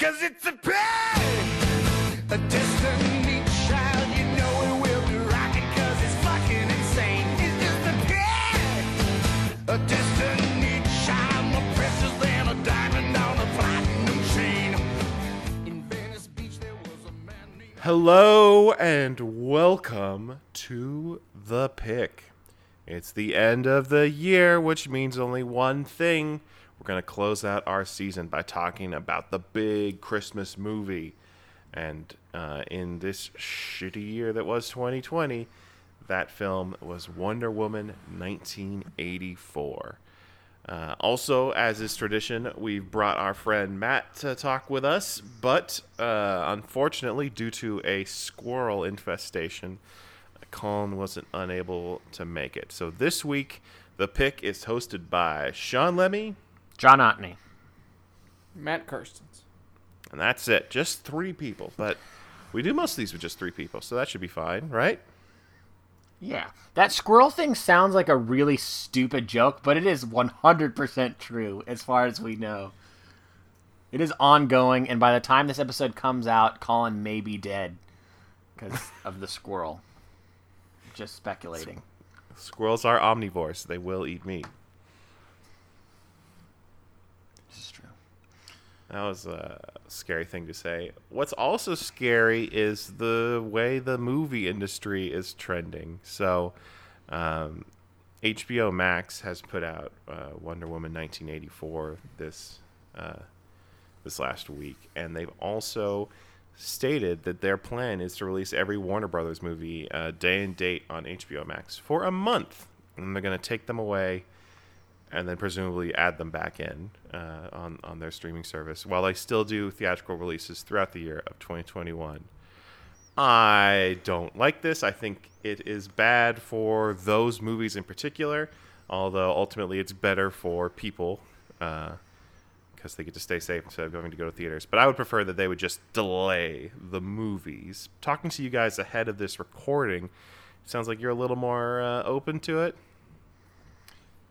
Cause it's a pain, a destiny child. You know it will be rocking cause it's fucking insane. It's just a pain, a destiny child. More precious than a diamond on a platinum chain. In Venice Beach there was a man named. Hello and welcome to The Pick. It's the end of the year, which means only one thing. We're going to close out our season by talking about the big Christmas movie. And uh, in this shitty year that was 2020, that film was Wonder Woman 1984. Uh, also, as is tradition, we've brought our friend Matt to talk with us, but uh, unfortunately, due to a squirrel infestation, Colin wasn't unable to make it. So this week, the pick is hosted by Sean Lemmy, John Otney. Matt Karstens. and that's it. Just three people, but we do most of these with just three people, so that should be fine, right? Yeah. That squirrel thing sounds like a really stupid joke, but it is 100% true as far as we know. It is ongoing, and by the time this episode comes out, Colin may be dead because of the squirrel. Just speculating. Squirrels are omnivores; they will eat meat. This is true. That was a scary thing to say. What's also scary is the way the movie industry is trending. So, um, HBO Max has put out uh, Wonder Woman 1984 this uh, this last week, and they've also stated that their plan is to release every Warner Brothers movie uh, day and date on HBO Max for a month, and they're going to take them away and then presumably add them back in uh, on on their streaming service while they still do theatrical releases throughout the year of 2021. I don't like this. I think it is bad for those movies in particular, although ultimately it's better for people because they get to stay safe instead of going to go to theaters. But I would prefer that they would just delay the movies. Talking to you guys ahead of this recording, sounds like you're a little more uh, open to it.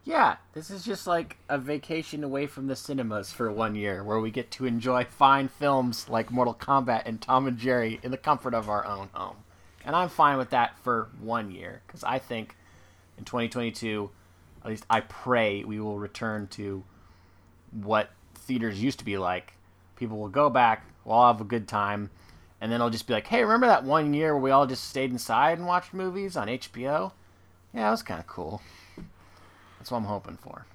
Yeah, this is just like a vacation away from the cinemas for one year where we get to enjoy fine films like Mortal Kombat and Tom and Jerry in the comfort of our own home. And I'm fine with that for one year because I think in 2022, at least I pray we will return to what theaters used to be like. People will go back, we'll all have a good time, and then I'll just be like, hey, remember that one year where we all just stayed inside and watched movies on HBO? Yeah, that was kind of cool. That's what I'm hoping for.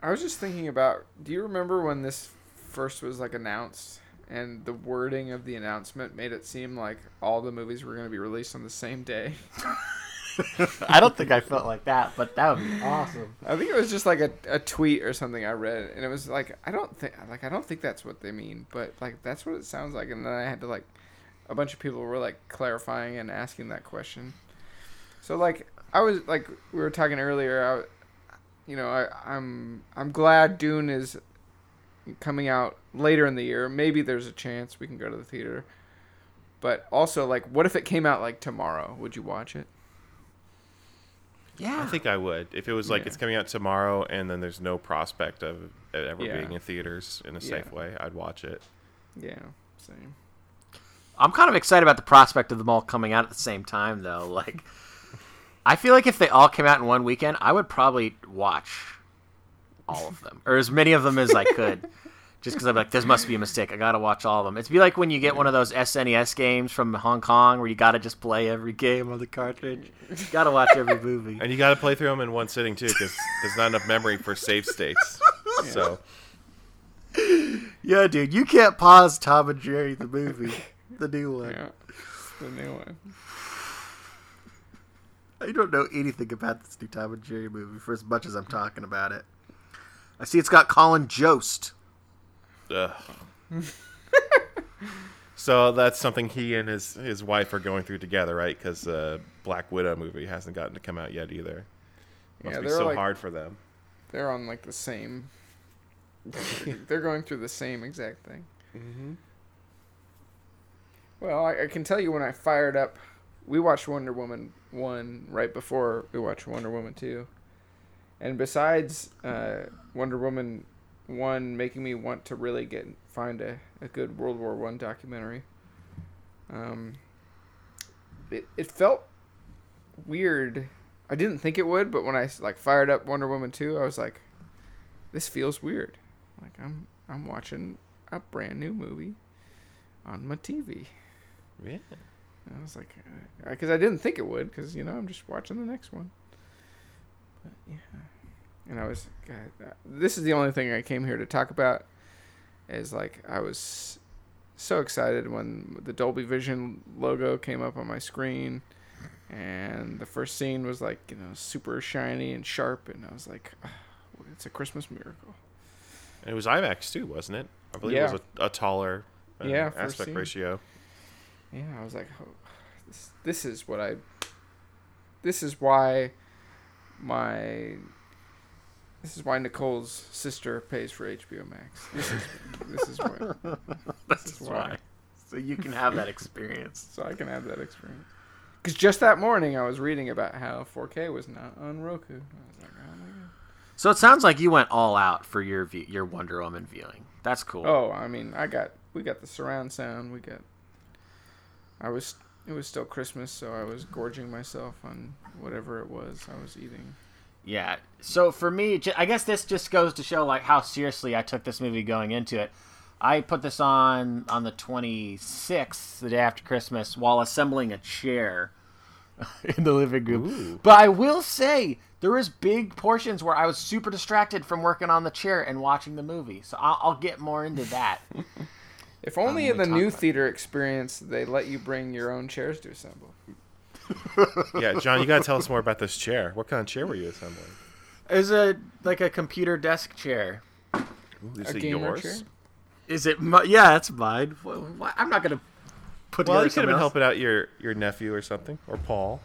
I was just thinking about. Do you remember when this first was like announced, and the wording of the announcement made it seem like all the movies were going to be released on the same day? I don't think I felt like that, but that would be awesome. I think it was just like a, a tweet or something I read, and it was like I don't think like I don't think that's what they mean, but like that's what it sounds like. And then I had to like a bunch of people were like clarifying and asking that question. So like I was like we were talking earlier, I, you know I I'm I'm glad Dune is coming out later in the year. Maybe there's a chance we can go to the theater. But also like what if it came out like tomorrow? Would you watch it? Yeah. I think I would. If it was like Yeah. it's coming out tomorrow and then there's no prospect of it ever Yeah. being in theaters in a safe Yeah. way, I'd watch it. Yeah, same. I'm kind of excited about the prospect of them all coming out at the same time, though. Like, I feel like if they all came out in one weekend, I would probably watch all of them, or as many of them as I could. Just because I'm like, this must be a mistake. I gotta watch all of them. It's be like when you get one of those SNES games from Hong Kong where you gotta just play every game on the cartridge. You gotta watch every movie. And you got to play through them in one sitting too, because there's not enough memory for save states. So Yeah, dude, you can't pause Tom and Jerry the movie, the new one. Yeah. The new one. I don't know anything about this new Tom and Jerry movie for as much as I'm talking about it. I see it's got Colin Jost. Ugh. so that's something he and his his wife are going through together, right? Because uh, Black Widow movie hasn't gotten to come out yet either. It Must Yeah, be they're so like- hard for them. They're on like the same. they're going through the same exact thing. Mm-hmm. Well, I, I can tell you when I fired up, we watched Wonder Woman one right before we watched Wonder Woman two, and besides uh, Wonder Woman one making me want to really get find a, a good World War One documentary. Um, it it felt weird. I didn't think it would, but when I like fired up Wonder Woman two, I was like, this feels weird. Like I'm I'm watching a brand new movie on my TV. Yeah. And I was like, because I didn't think it would, because you know I'm just watching the next one. But yeah, and I was, God, uh, this is the only thing I came here to talk about. Is like I was so excited when the Dolby Vision logo came up on my screen, and the first scene was like you know super shiny and sharp, and I was like, "Ah, it's a Christmas miracle. And it was IMAX too, wasn't it? I believe Yeah. it was a, a taller uh, Yeah, aspect scene. ratio. Yeah, I was like, oh, this, this is what I. This is why my. This is why Nicole's sister pays for HBO Max. This is this is why. This is why. So you can have that experience. So I can have that experience. Because just that morning I was reading about how 4K was not on Roku. I was like, oh my god. So it sounds like you went all out for your view, your Wonder Woman viewing. That's cool. Oh, I mean, I got we got the surround sound. We got. I was. It was still Christmas, so I was gorging myself on whatever it was I was eating. Yeah. So for me, I guess this just goes to show like how seriously I took this movie going into it. I put this on on the 26th, the day after Christmas, while assembling a chair in the living room. Ooh. But I will say there was big portions where I was super distracted from working on the chair and watching the movie. So I'll, I'll get more into that. If only in the new theater experience they let you bring your own chairs to assemble. Yeah, John, you gotta tell us more about this chair. What kind of chair were you assembling? Is a like a computer desk chair. Ooh, is A it gamer yours? chair? Is it? My, yeah, it's mine. Wh- wh- I'm not gonna put Well, together you could have been else. helping out your your nephew or something, or Paul.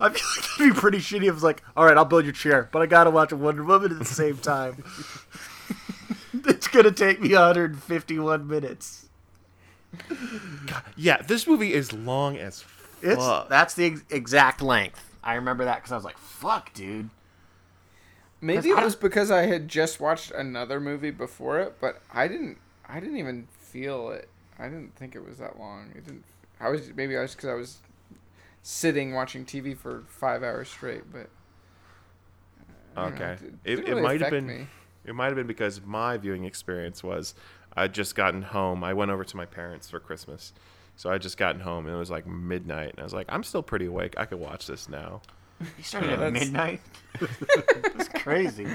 I feel like that'd be pretty shitty. If it was like, all right, I'll build your chair, but I gotta watch a Wonder Woman at the same time. it's gonna take me 151 minutes. Yeah, this movie is long as It's fuck. that's the ex- exact length. I remember that because I was like, "Fuck, dude." Maybe I it was because I had just watched another movie before it, but I didn't. I didn't even feel it. I didn't think it was that long. It didn't. I was maybe I was because I was sitting watching TV for five hours straight, but I don't know, Okay. it It, it really might have been me. It might have been because my viewing experience was I'd just gotten home. I went over to my parents for Christmas. So I just gotten home and it was like midnight and I was like, I'm still pretty awake. I could watch this now. You started Yeah, at that's- midnight. That's crazy.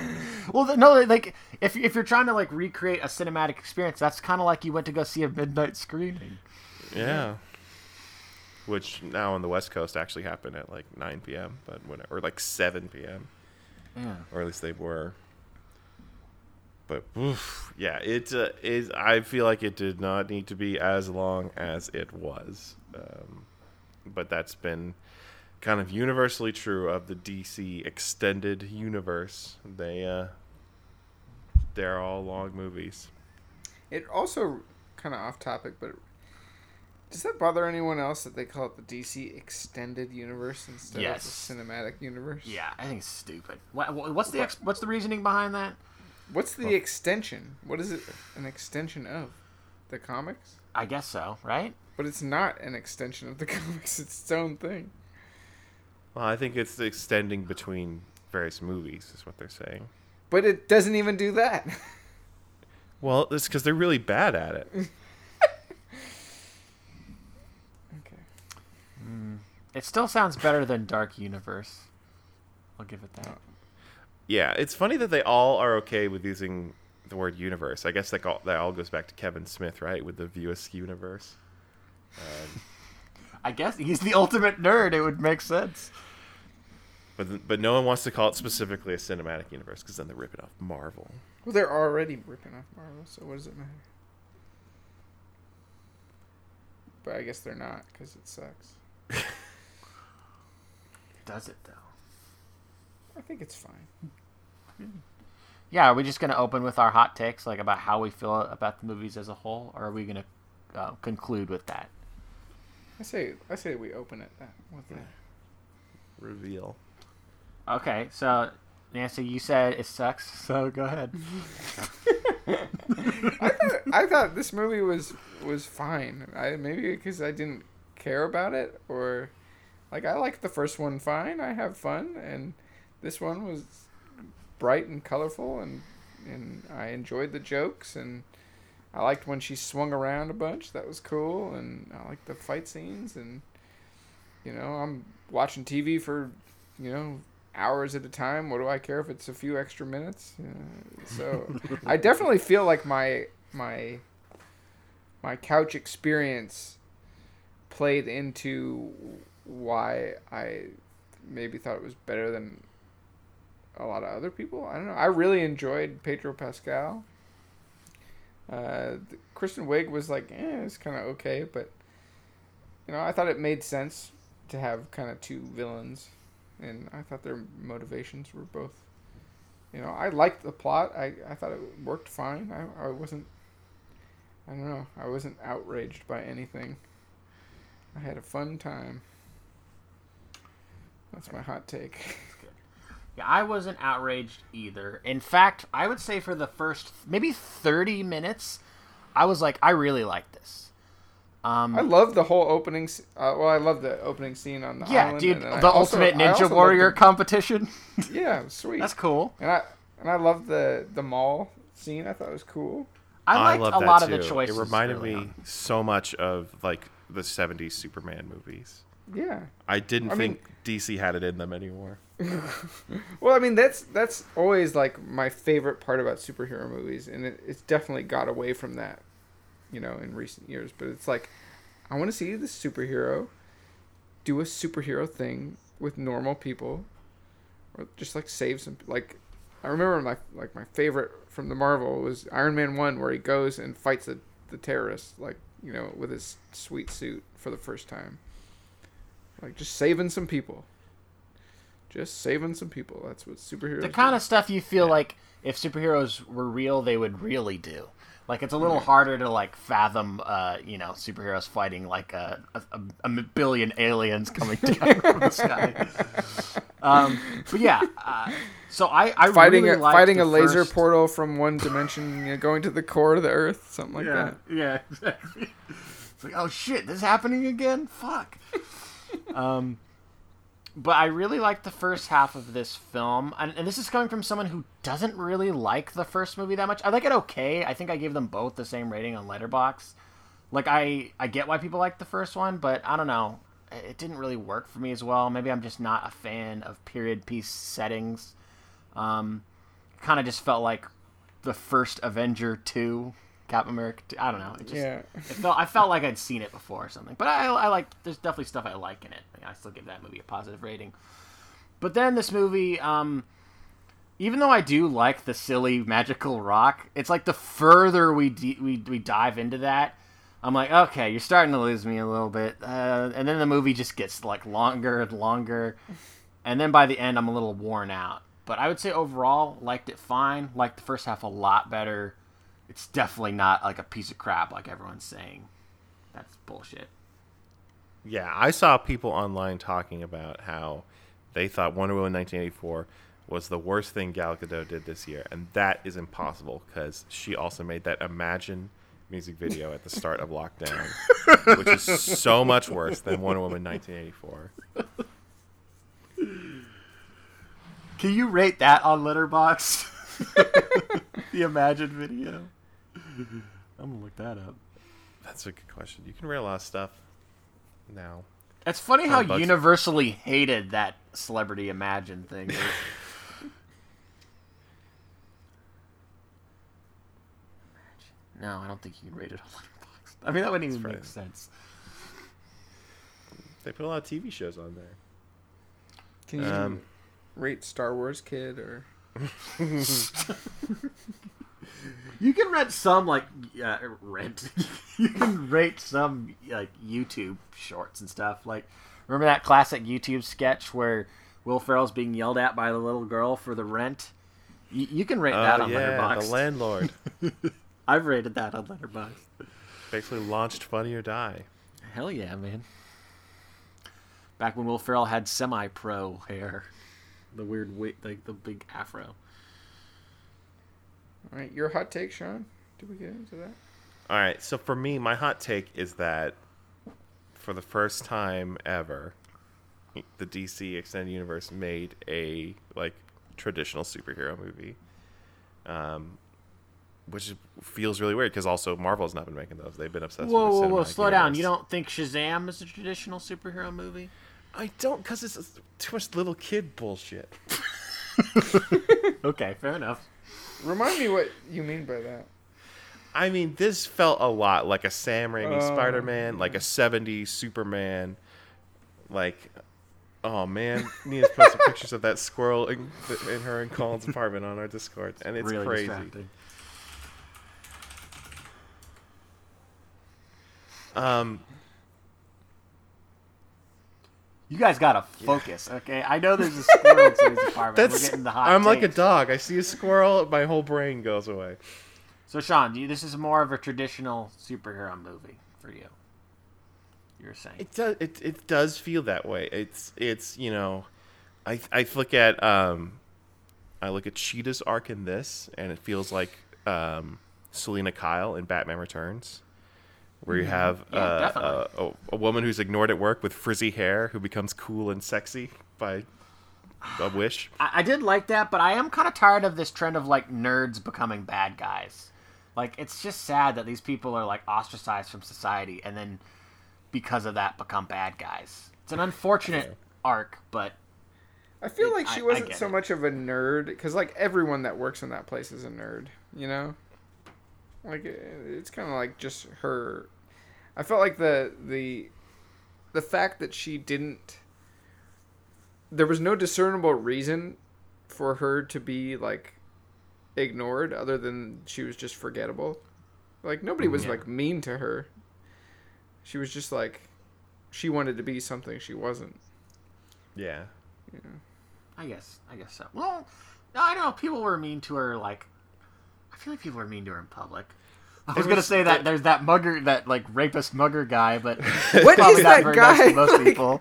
Well, th- no, like if if you're trying to like recreate a cinematic experience, that's kind of like you went to go see a midnight screening. Yeah. Which now on the West Coast actually happened at like 9 p.m. but whatever, or like 7 p.m. Yeah. or at least they were. But oof, yeah, it uh, is. I feel like it did not need to be as long as it was, um, but that's been kind of universally true of the DC extended universe. They uh, they're all long movies. It also kind of off topic, but does that bother anyone else that they call it the DC extended universe instead Yes. of the cinematic universe? Yeah, I think it's stupid. What, what's the ex- what's the reasoning behind that? What's the extension? What is it an extension of? The comics? I guess so, right? But it's not an extension of the comics. It's its own thing. Well, I think it's the extending between various movies, is what they're saying. But it doesn't even do that. Well, it's because they're really bad at it. okay. Hmm. It still sounds better than Dark Universe. I'll give it that. Yeah, it's funny that they all are okay with using the word universe. I guess that all, that all goes back to Kevin Smith, right, with the View Askew universe. Um, I guess he's the ultimate nerd. It would make sense. but but no one wants to call it specifically a cinematic universe because then they're ripping off Marvel. Well, they're already ripping off Marvel, so what does it matter? But I guess they're not because it sucks. Does it though? I think it's fine. Yeah, are we just gonna open with our hot takes, like about how we feel about the movies as a whole, or are we gonna uh, conclude with that? I say I say we open it that with that. Reveal. Okay, so Nancy, you said it sucks, so go ahead. I thought this movie was was fine. I maybe because I didn't care about it, or like I liked the first one fine. I have fun, and this one was bright and colorful, and and I enjoyed the jokes, and I liked when she swung around a bunch. That was cool, and I liked the fight scenes, and you know I'm watching TV for you know hours at a time. What do I care if it's a few extra minutes? Uh, so I definitely feel like my my my couch experience played into why I maybe thought it was better than a lot of other people. I don't know. I really enjoyed Pedro Pascal. Uh, Kristen Wiig was like, eh, it's kind of okay, but you know, I thought it made sense to have kind of two villains, and I thought their motivations were both. You know, I liked the plot. I, I thought it worked fine. I, I wasn't. I don't know. I wasn't outraged by anything. I had a fun time. That's my hot take. Yeah, I wasn't outraged either. In fact, I would say for the first maybe 30 minutes, I was like, I really like this. Um, I love the whole opening. Uh, well, I love the opening scene on the yeah, island. dude, and then I the also- ultimate also ninja warrior the- competition. yeah, sweet. That's cool. And I and I love the the mall scene. I thought it was cool. I liked love a lot too. of the choices. It reminded early me on. so much of like the '70s Superman movies. Yeah. I didn't I mean- think DC had it in them anymore. Well, I mean that's that's always like my favorite part about superhero movies, and it, it's definitely got away from that, you know, in recent years. But it's like, I want to see the superhero do a superhero thing with normal people, or just like save some. Like, I remember my like my favorite from the Marvel was Iron Man one, where he goes and fights the the terrorists, like you know, with his sweet suit for the first time. Like just saving some people. Just saving some people. That's what superheroes. the do. kind of stuff you feel like if superheroes were real, they would really do. Like it's a little harder to like fathom, uh, you know, superheroes fighting like a, a, a billion aliens coming down from the sky. Um, but yeah, uh, so I, I fighting really a, fighting the a laser first- portal from one dimension, you know, going to the core of the Earth, something like yeah, that. yeah, exactly. It's like, oh shit, this is happening again? Fuck. um, but I really like the first half of this film, and, and this is coming from someone who doesn't really like the first movie that much. I like it okay. I think I gave them both the same rating on Letterboxd. Like I, I get why people like the first one, but I don't know. It didn't really work for me as well. Maybe I'm just not a fan of period piece settings. Um, kind of just felt like the first Avenger two, Captain America. 2. I don't know. It just, Yeah. it felt I felt like I'd seen it before or something. But I, I like. There's definitely stuff I like in it. I still give that movie a positive rating. But then this movie, um, even though I do like the silly magical rock, it's like the further we d- we we dive into that, I'm like, okay, you're starting to lose me a little bit. Uh, and then the movie just gets like longer and longer, and then by the end, I'm a little worn out. But I would say overall, liked it fine. Liked the first half a lot better. It's definitely not like a piece of crap like everyone's saying. That's bullshit. Yeah, I saw people online talking about how they thought Wonder Woman 1984 was the worst thing Gal Gadot did this year, and that is impossible because she also made that Imagine music video at the start of lockdown, which is so much worse than Wonder Woman 1984. Can you rate that on Letterboxd? the Imagine video. I'm gonna look that up. That's a good question. You can rate a lot of stuff now. It's funny how bugs- universally hated that celebrity Imagine thing no, I don't think you can rate it on Letterboxd. I mean, that wouldn't even That's make right. sense. They put a lot of TV shows on there. Can you Um, rate Star Wars Kid or You can rent some like uh, rent. you can rate some like YouTube shorts and stuff. Like remember that classic YouTube sketch where Will Ferrell's being yelled at by the little girl for the rent. You, you can rate that Oh on yeah, Letterboxd. the landlord I've rated that on Letterboxd. basically launched Funny or Die. Hell yeah, man. Back when Will Ferrell had semi-pro hair. the weird like the big afro. All right, your hot take, Sean. Did we get into that? All right, so for me, my hot take is that for the first time ever, the DC extended universe made a like traditional superhero movie, um, which feels really weird because also Marvel has not been making those; they've been obsessed. Whoa, with whoa, whoa! cinematic Slow down. You don't think Shazam is a traditional superhero movie? I don't, because it's too much little kid bullshit. Okay, fair enough. Remind me what you mean by that. I mean, this felt a lot like a Sam Raimi Oh, Spider-Man, like a '70s Superman. Like, oh man, Nina's posted pictures of that squirrel in, in her and Colin's apartment on our Discord, and it's really crazy. distracting. Um, You guys gotta focus, okay? I know there's a squirrel in his apartment. We're getting the hot I'm like a dog. I see a squirrel, my whole brain goes away. So, Sean, you, this is more of a traditional superhero movie for you. You're saying. It does. It, it does feel that way. It's it's you know, I I look at um, I look at Cheetah's arc in this, and it feels like um, Selina Kyle in Batman Returns, where you have. Yeah, uh, definitely. a, a woman who's ignored at work with frizzy hair who becomes cool and sexy by a wish. I, I did like that, but I am kind of tired of this trend of like nerds becoming bad guys. Like, it's just sad that these people are like ostracized from society and then because of that become bad guys. It's an unfortunate arc, but I feel It- like she I- I wasn't get so it. much of a nerd because like everyone that works in that place is a nerd, you know. Like eh, it's kind of like just her. I felt like the the the fact that she didn't. There was no discernible reason for her to be like ignored other than she was just forgettable. Like nobody mm, was Yeah. like mean to her. She was just like she wanted to be something she wasn't. Yeah. Yeah. I guess I guess so. Well, I don't know. People were mean to her. Like, I feel like people were mean to her in public. I was gonna say that there's that mugger, that like rapist mugger guy, but What probably is not that very nice guy? to most Like- people.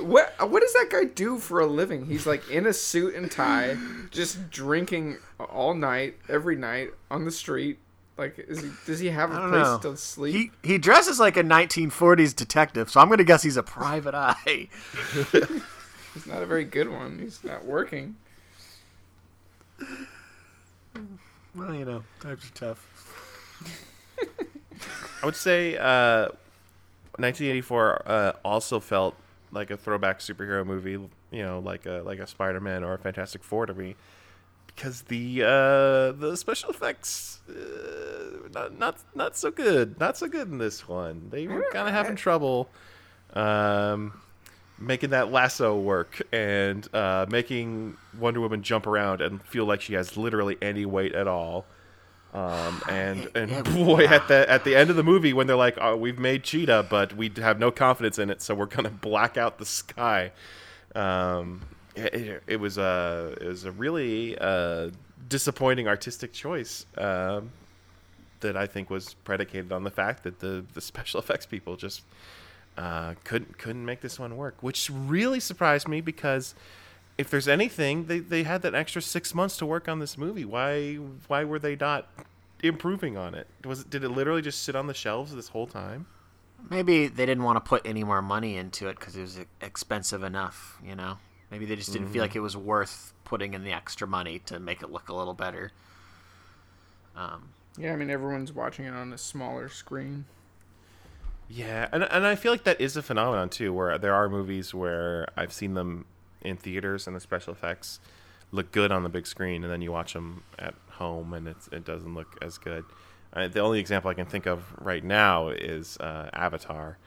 What what does that guy do for a living? He's like in a suit and tie, just drinking all night, every night on the street. Like, is he? Does he have a place know. to sleep? He he dresses like a 1940s detective, so I'm gonna guess he's a private eye. He's not a very good one. He's not working. well, you know, times are tough. I would say uh, 1984 uh, also felt like a throwback superhero movie, you know, like a like a Spider-Man or a Fantastic Four to me, because the uh, the special effects uh, not not not so good, not so good in this one. They were kind of having trouble um, making that lasso work and uh, making Wonder Woman jump around and feel like she has literally any weight at all. Um, and and boy, at the at the end of the movie, when they're like, oh, "We've made Cheetah, but we have no confidence in it, so we're gonna black out the sky," um, it, it, it was a it was a really uh, disappointing artistic choice um, that I think was predicated on the fact that the the special effects people just uh, couldn't couldn't make this one work, which really surprised me because if there's anything, they, they had that extra six months to work on this movie. Why why were they not improving on it? Was did it literally just sit on the shelves this whole time? Maybe they didn't want to put any more money into it because it was expensive enough. You know, maybe they just didn't feel like it was worth putting in the extra money to make it look a little better. Um, Yeah, I mean everyone's watching it on a smaller screen. Yeah, and and I feel like that is a phenomenon too, where there are movies where I've seen them in theaters and the special effects look good on the big screen, and then you watch them at home and it's, it doesn't look as good. Uh, the only example I can think of right now is uh, Avatar,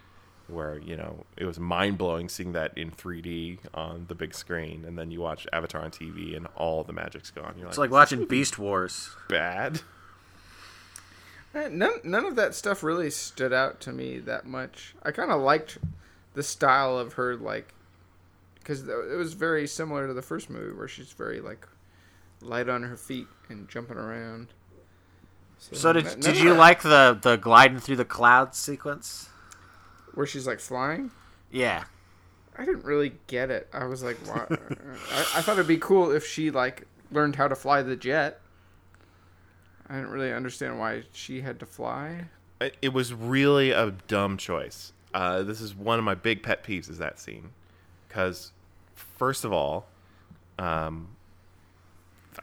where you know it was mind blowing seeing that in 3D on the big screen, and then you watch Avatar on TV and all the magic's gone. You're like, it's like "Is watching Beast Wars. bad. Eh, None none of that stuff really stood out to me that much. I kind of liked the style of her, like, because it was very similar to the first movie where she's very like light on her feet and jumping around. So did n- did of you that- like the the gliding through the clouds sequence? where she's like flying? Yeah, I didn't really get it. I was like, why? I, I thought it'd be cool if she like learned how to fly the jet. I didn't really understand why she had to fly. It, it was really a dumb choice. Uh, this is one of my big pet peeves is that scene, because first of all, um,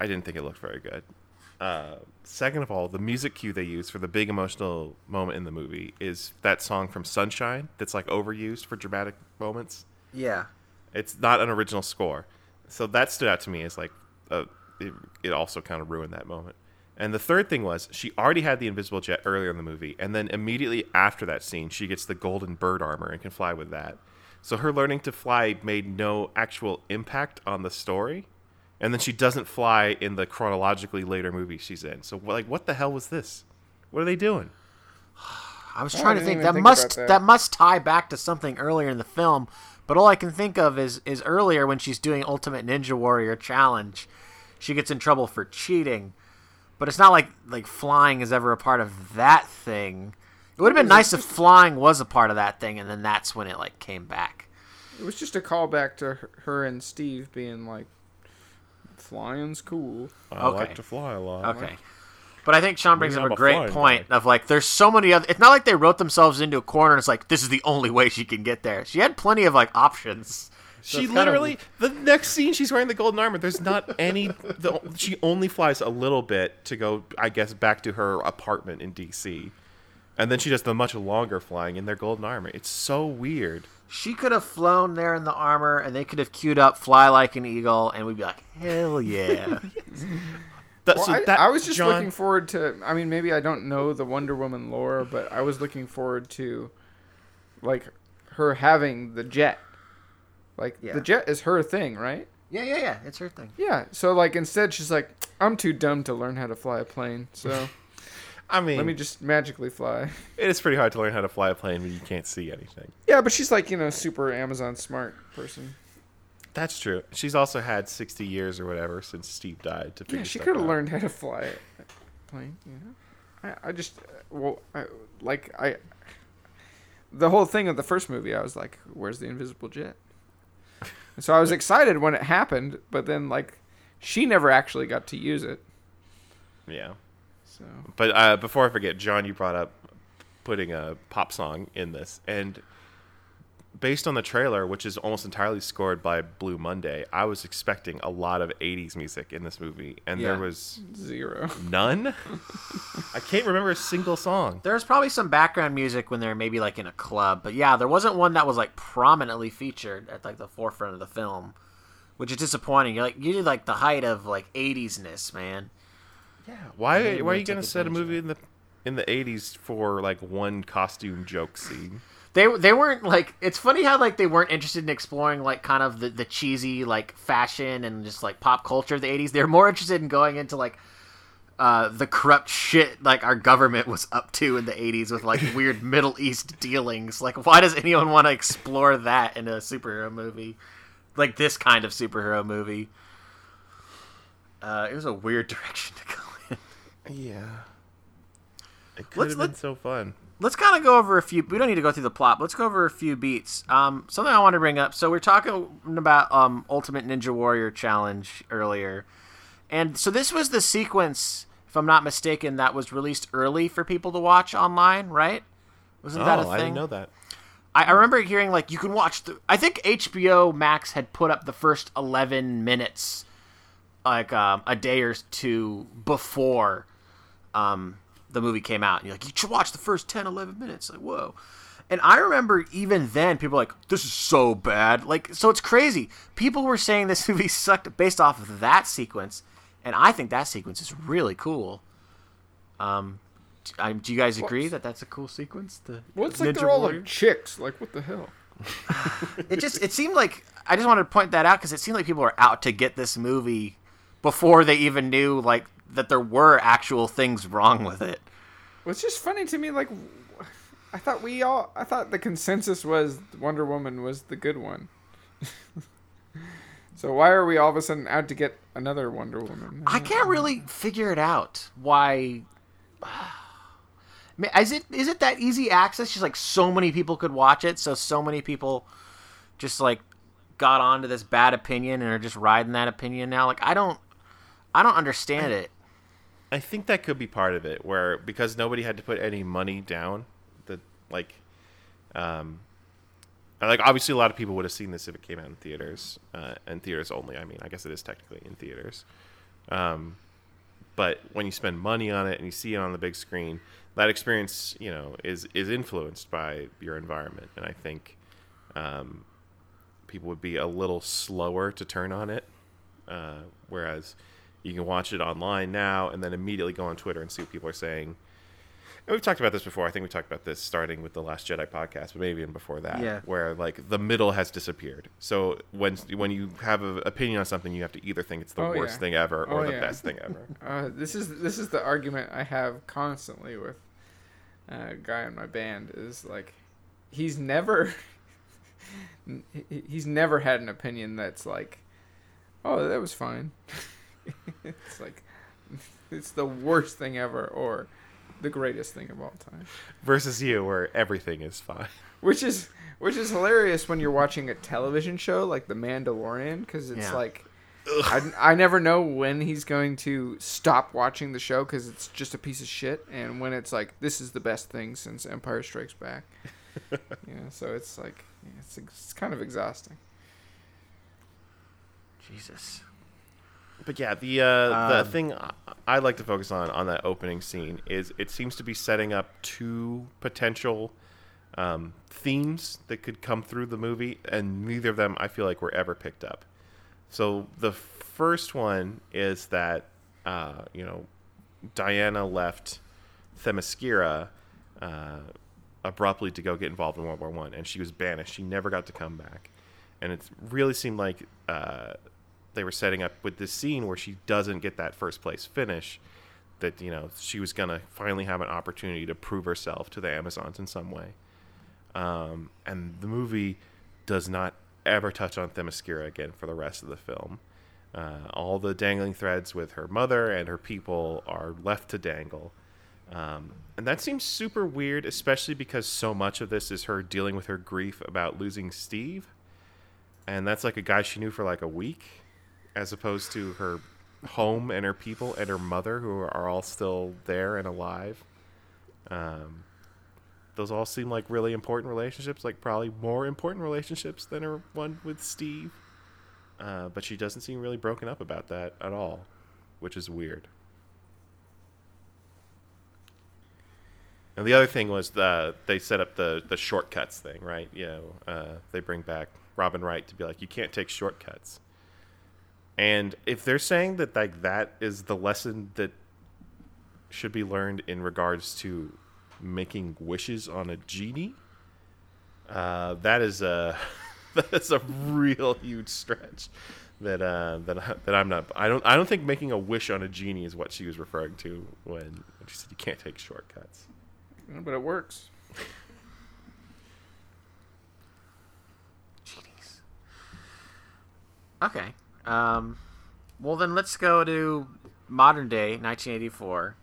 I didn't think it looked very good. Uh, second of all, the music cue they use for the big emotional moment in the movie is that song from Sunshine that's like overused for dramatic moments. Yeah. It's not an original score, so that stood out to me as like uh it, it also kind of ruined that moment. And the third thing was she already had the invisible jet earlier in the movie, and then immediately after that scene, she gets the golden bird armor and can fly with that. So her learning to fly made no actual impact on the story, and then she doesn't fly in the chronologically later movie she's in. So like, what the hell was this? What are they doing? I was Oh, I trying to think that think must that. that. must tie back to something earlier in the film, but all I can think of is is earlier when she's doing Ultimate Ninja Warrior challenge, she gets in trouble for cheating, but it's not like like flying is ever a part of that thing. It would have been nice if flying was a part of that thing, and then that's when it like came back. It was just a callback to her, her and Steve being like, "Flying's cool." I Okay. like to fly a lot. Okay. But I think Sean brings up a a great flying point of like, there's so many other. It's not like they wrote themselves into a corner and it's like, this is the only way she can get there. She had plenty of like options. So She it's kind of- literally the next scene she's wearing the golden armor. There's not any. The, she only flies a little bit to go, I guess, back to her apartment in D.C. And then she does the much longer flying in their golden armor. It's so weird. She could have flown there in the armor, and they could have queued up "Fly Like an Eagle," and we'd be like, "Hell yeah!" That- Well, so I, that- I was just John- looking forward to. I mean, maybe I don't know the Wonder Woman lore, but I was looking forward to, like, her having the jet. Like Yeah. the jet is her thing, right? yeah, yeah, yeah. It's her thing. Yeah. So like instead she's like, I'm too dumb to learn how to fly a plane, so I mean, let me just magically fly. it is pretty hard to learn how to fly a plane when you can't see anything. Yeah, but she's like you know super Amazon smart person. That's true. She's also had 60 years or whatever since Steve died to figure Yeah, she could have learned how to fly a plane. You know, I, I just uh, well, I, like I. The whole thing of the first movie, I was like, "Where's the invisible jet?" And so I was excited when it happened, but then like, she never actually got to use it. Yeah. So But uh, before I forget, John, you brought up putting a pop song in this, and based on the trailer, which is almost entirely scored by Blue Monday, I was expecting a lot of '80s music in this movie, and Yeah. there was zero. none. I can't remember a single song. There's probably some background music when they're maybe like in a club, but yeah, there wasn't one that was like prominently featured at like the forefront of the film, which is disappointing. You're like you did like the height of like 80s-ness, man. Yeah. Why? Why are you gonna set a movie in the in the '80s for like one costume joke scene? They they weren't like it's funny how like they weren't interested in exploring like kind of the, the cheesy like fashion and just like pop culture of the 80s. They're more interested in going into like uh, the corrupt shit like our government was up to in the 80s with like weird Middle East dealings. Like why does anyone want to explore that in a superhero movie? Like this kind of superhero movie. Uh, it was a weird direction to go in. Yeah. It could Let's- have been let's- so fun. let's kind of go over a few. We don't need to go through the plot. But let's go over a few beats. Um, something I want to bring up. So we're talking about um, Ultimate Ninja Warrior Challenge earlier, and so this was the sequence, if I'm not mistaken, that was released early for people to watch online, right? Wasn't that a Oh, thing? I didn't know that. I, I remember hearing like you can watch the. I think HBO Max had put up the first eleven minutes, like um, a day or two before, um, the movie came out. And you're like, you should watch the first 10, 11 minutes. Like, whoa. And I remember even then, people were like, this is so bad. Like, so it's crazy. People were saying this movie sucked based off of that sequence, and I think that sequence is really cool. Um, I- do you guys agree that that's a cool sequence? The Well, it's like they're all Warrior? like chicks. Like what the hell? it just it seemed like I just wanted to point that out because it seemed like people were out to get this movie before they even knew like that there were actual things wrong with it. It's just funny to me. Like, I thought we all. I thought the consensus was Wonder Woman was the good one. so why are we all of a sudden out to get another Wonder Woman? I can't really figure it out why. Is it is it that easy access? Just like so many people could watch it, so so many people just like got onto this bad opinion and are just riding that opinion now. Like I don't, I don't understand it. I think that could be part of it, where because nobody had to put any money down, that like, um, like obviously a lot of people would have seen this if it came out in theaters, uh, and theaters only. I mean, I guess it is technically in theaters, um, but when you spend money on it and you see it on the big screen, that experience, you know, is is influenced by your environment, and I think, um, people would be a little slower to turn on it, uh, whereas you can watch it online now and then immediately go on Twitter and see what people are saying. And we've talked about this before. I think we talked about this starting with the Last Jedi podcast, but maybe even before that, Yeah. where like the middle has disappeared. So when when you have an opinion on something, you have to either think it's the Oh, worst yeah. thing ever or Oh, the yeah. best thing ever. Uh, this is this is the argument I have constantly with uh, a guy in my band. Is like he's never he's never had an opinion that's like, oh, that was fine. it's like it's the worst thing ever or the greatest thing of all time. Versus you, where everything is fine. Which is which is hilarious when you're watching a television show like The Mandalorian because it's Yeah. like I, I never know when he's going to stop watching the show because it's just a piece of shit, and when it's like this is the best thing since Empire Strikes Back. you know, so it's like yeah, it's it's kind of exhausting. Jesus. But yeah, the uh, the Um, thing I- I like to focus on on that opening scene is it seems to be setting up two potential um, themes that could come through the movie, and neither of them I feel like were ever picked up. So the first one is that uh, you know Diana left Themyscira uh, abruptly to go get involved in World War One, and she was banished. She never got to come back, and it really seemed like uh, they were setting up with this scene where she doesn't get that first place finish. That you know she was gonna finally have an opportunity to prove herself to the Amazons in some way, um, and the movie does not ever touch on Themyscira again for the rest of the film. Uh, all the dangling threads with her mother and her people are left to dangle. Um, and that seems super weird, especially because so much of this is her dealing with her grief about losing Steve. And that's like a guy she knew for like a week, as opposed to her home and her people and her mother, who are all still there and alive. Um, those all seem like really important relationships, like probably more important relationships than her one with Steve. Uh, but she doesn't seem really broken up about that at all, which is weird. And the other thing was the they set up the the shortcuts thing, right? You know, uh, they bring back Robin Wright to be like, you can't take shortcuts. And if they're saying that like that is the lesson that should be learned in regards to making wishes on a genie, uh, that is a that is a real huge stretch. That uh, that I- that I'm not. I don't. I don't think making a wish on a genie is what she was referring to when, when she said you can't take shortcuts. Yeah, But it works. Genies. Okay. Um, well, then let's go to modern day, 1984.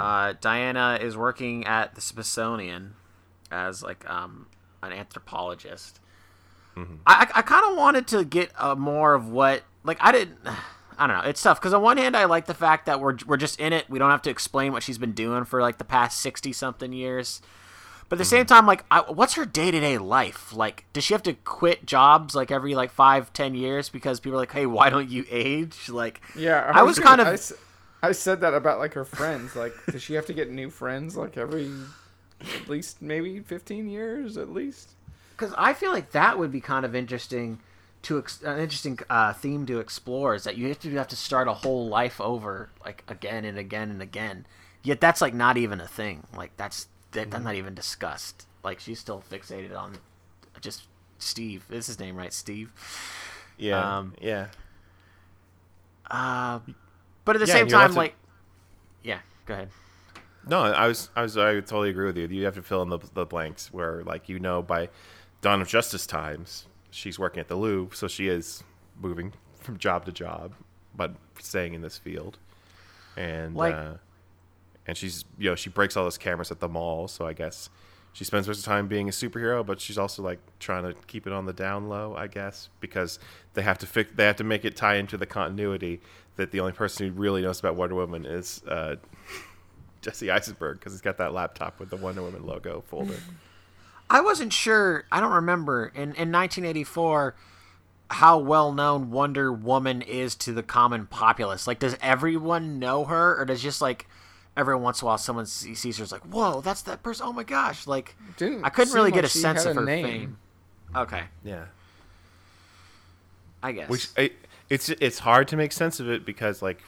Uh, Diana is working at the Smithsonian as like um, an anthropologist. I, I, I kind of wanted to get uh, more of what like I didn't. I don't know. It's tough because on one hand, I like the fact that we're we're just in it. We don't have to explain what she's been doing for like the past sixty something years. But at the same time, like, I, what's her day to day life? Like, does she have to quit jobs like every like five, ten years because people are like, "Hey, why don't you age?" Like, Yeah, I was kind of I said that about like her friends. Like, does she have to get new friends like every at least maybe fifteen years at least? because I feel like that would be kind of interesting to ex- an interesting uh, theme to explore is that you have to you have to start a whole life over like again and again and again. Yet that's like not even a thing. Like that's that, that's not even discussed. Like she's still fixated on just Steve. Is his name right? Steve. Yeah, Um, yeah. Uh, but at the Yeah, same and you're allowed time, to- like, yeah, go ahead. No, I was, I was, I totally agree with you. You have to fill in the, the blanks where, like, you know, by Dawn of Justice times, she's working at the Louvre, so she is moving from job to job, but staying in this field, and Like- uh, and she's, you know, she breaks all those cameras at the mall, so I guess she spends most of the time being a superhero, but she's also like trying to keep it on the down low, I guess, because they have to fix, they have to make it tie into the continuity that the only person who really knows about Wonder Woman is uh, Jesse Eisenberg because he's got that laptop with the Wonder Woman logo folder. I wasn't sure. I don't remember in in 1984 how well known Wonder Woman is to the common populace. Like, does everyone know her, or does just like every once in a while someone sees her is like, "Whoa, that's that person!" Oh my gosh! Like, Didn't I couldn't really like get a sense of a her name. fame. Okay, Yeah. I guess. which I, it's it's hard to make sense of it because like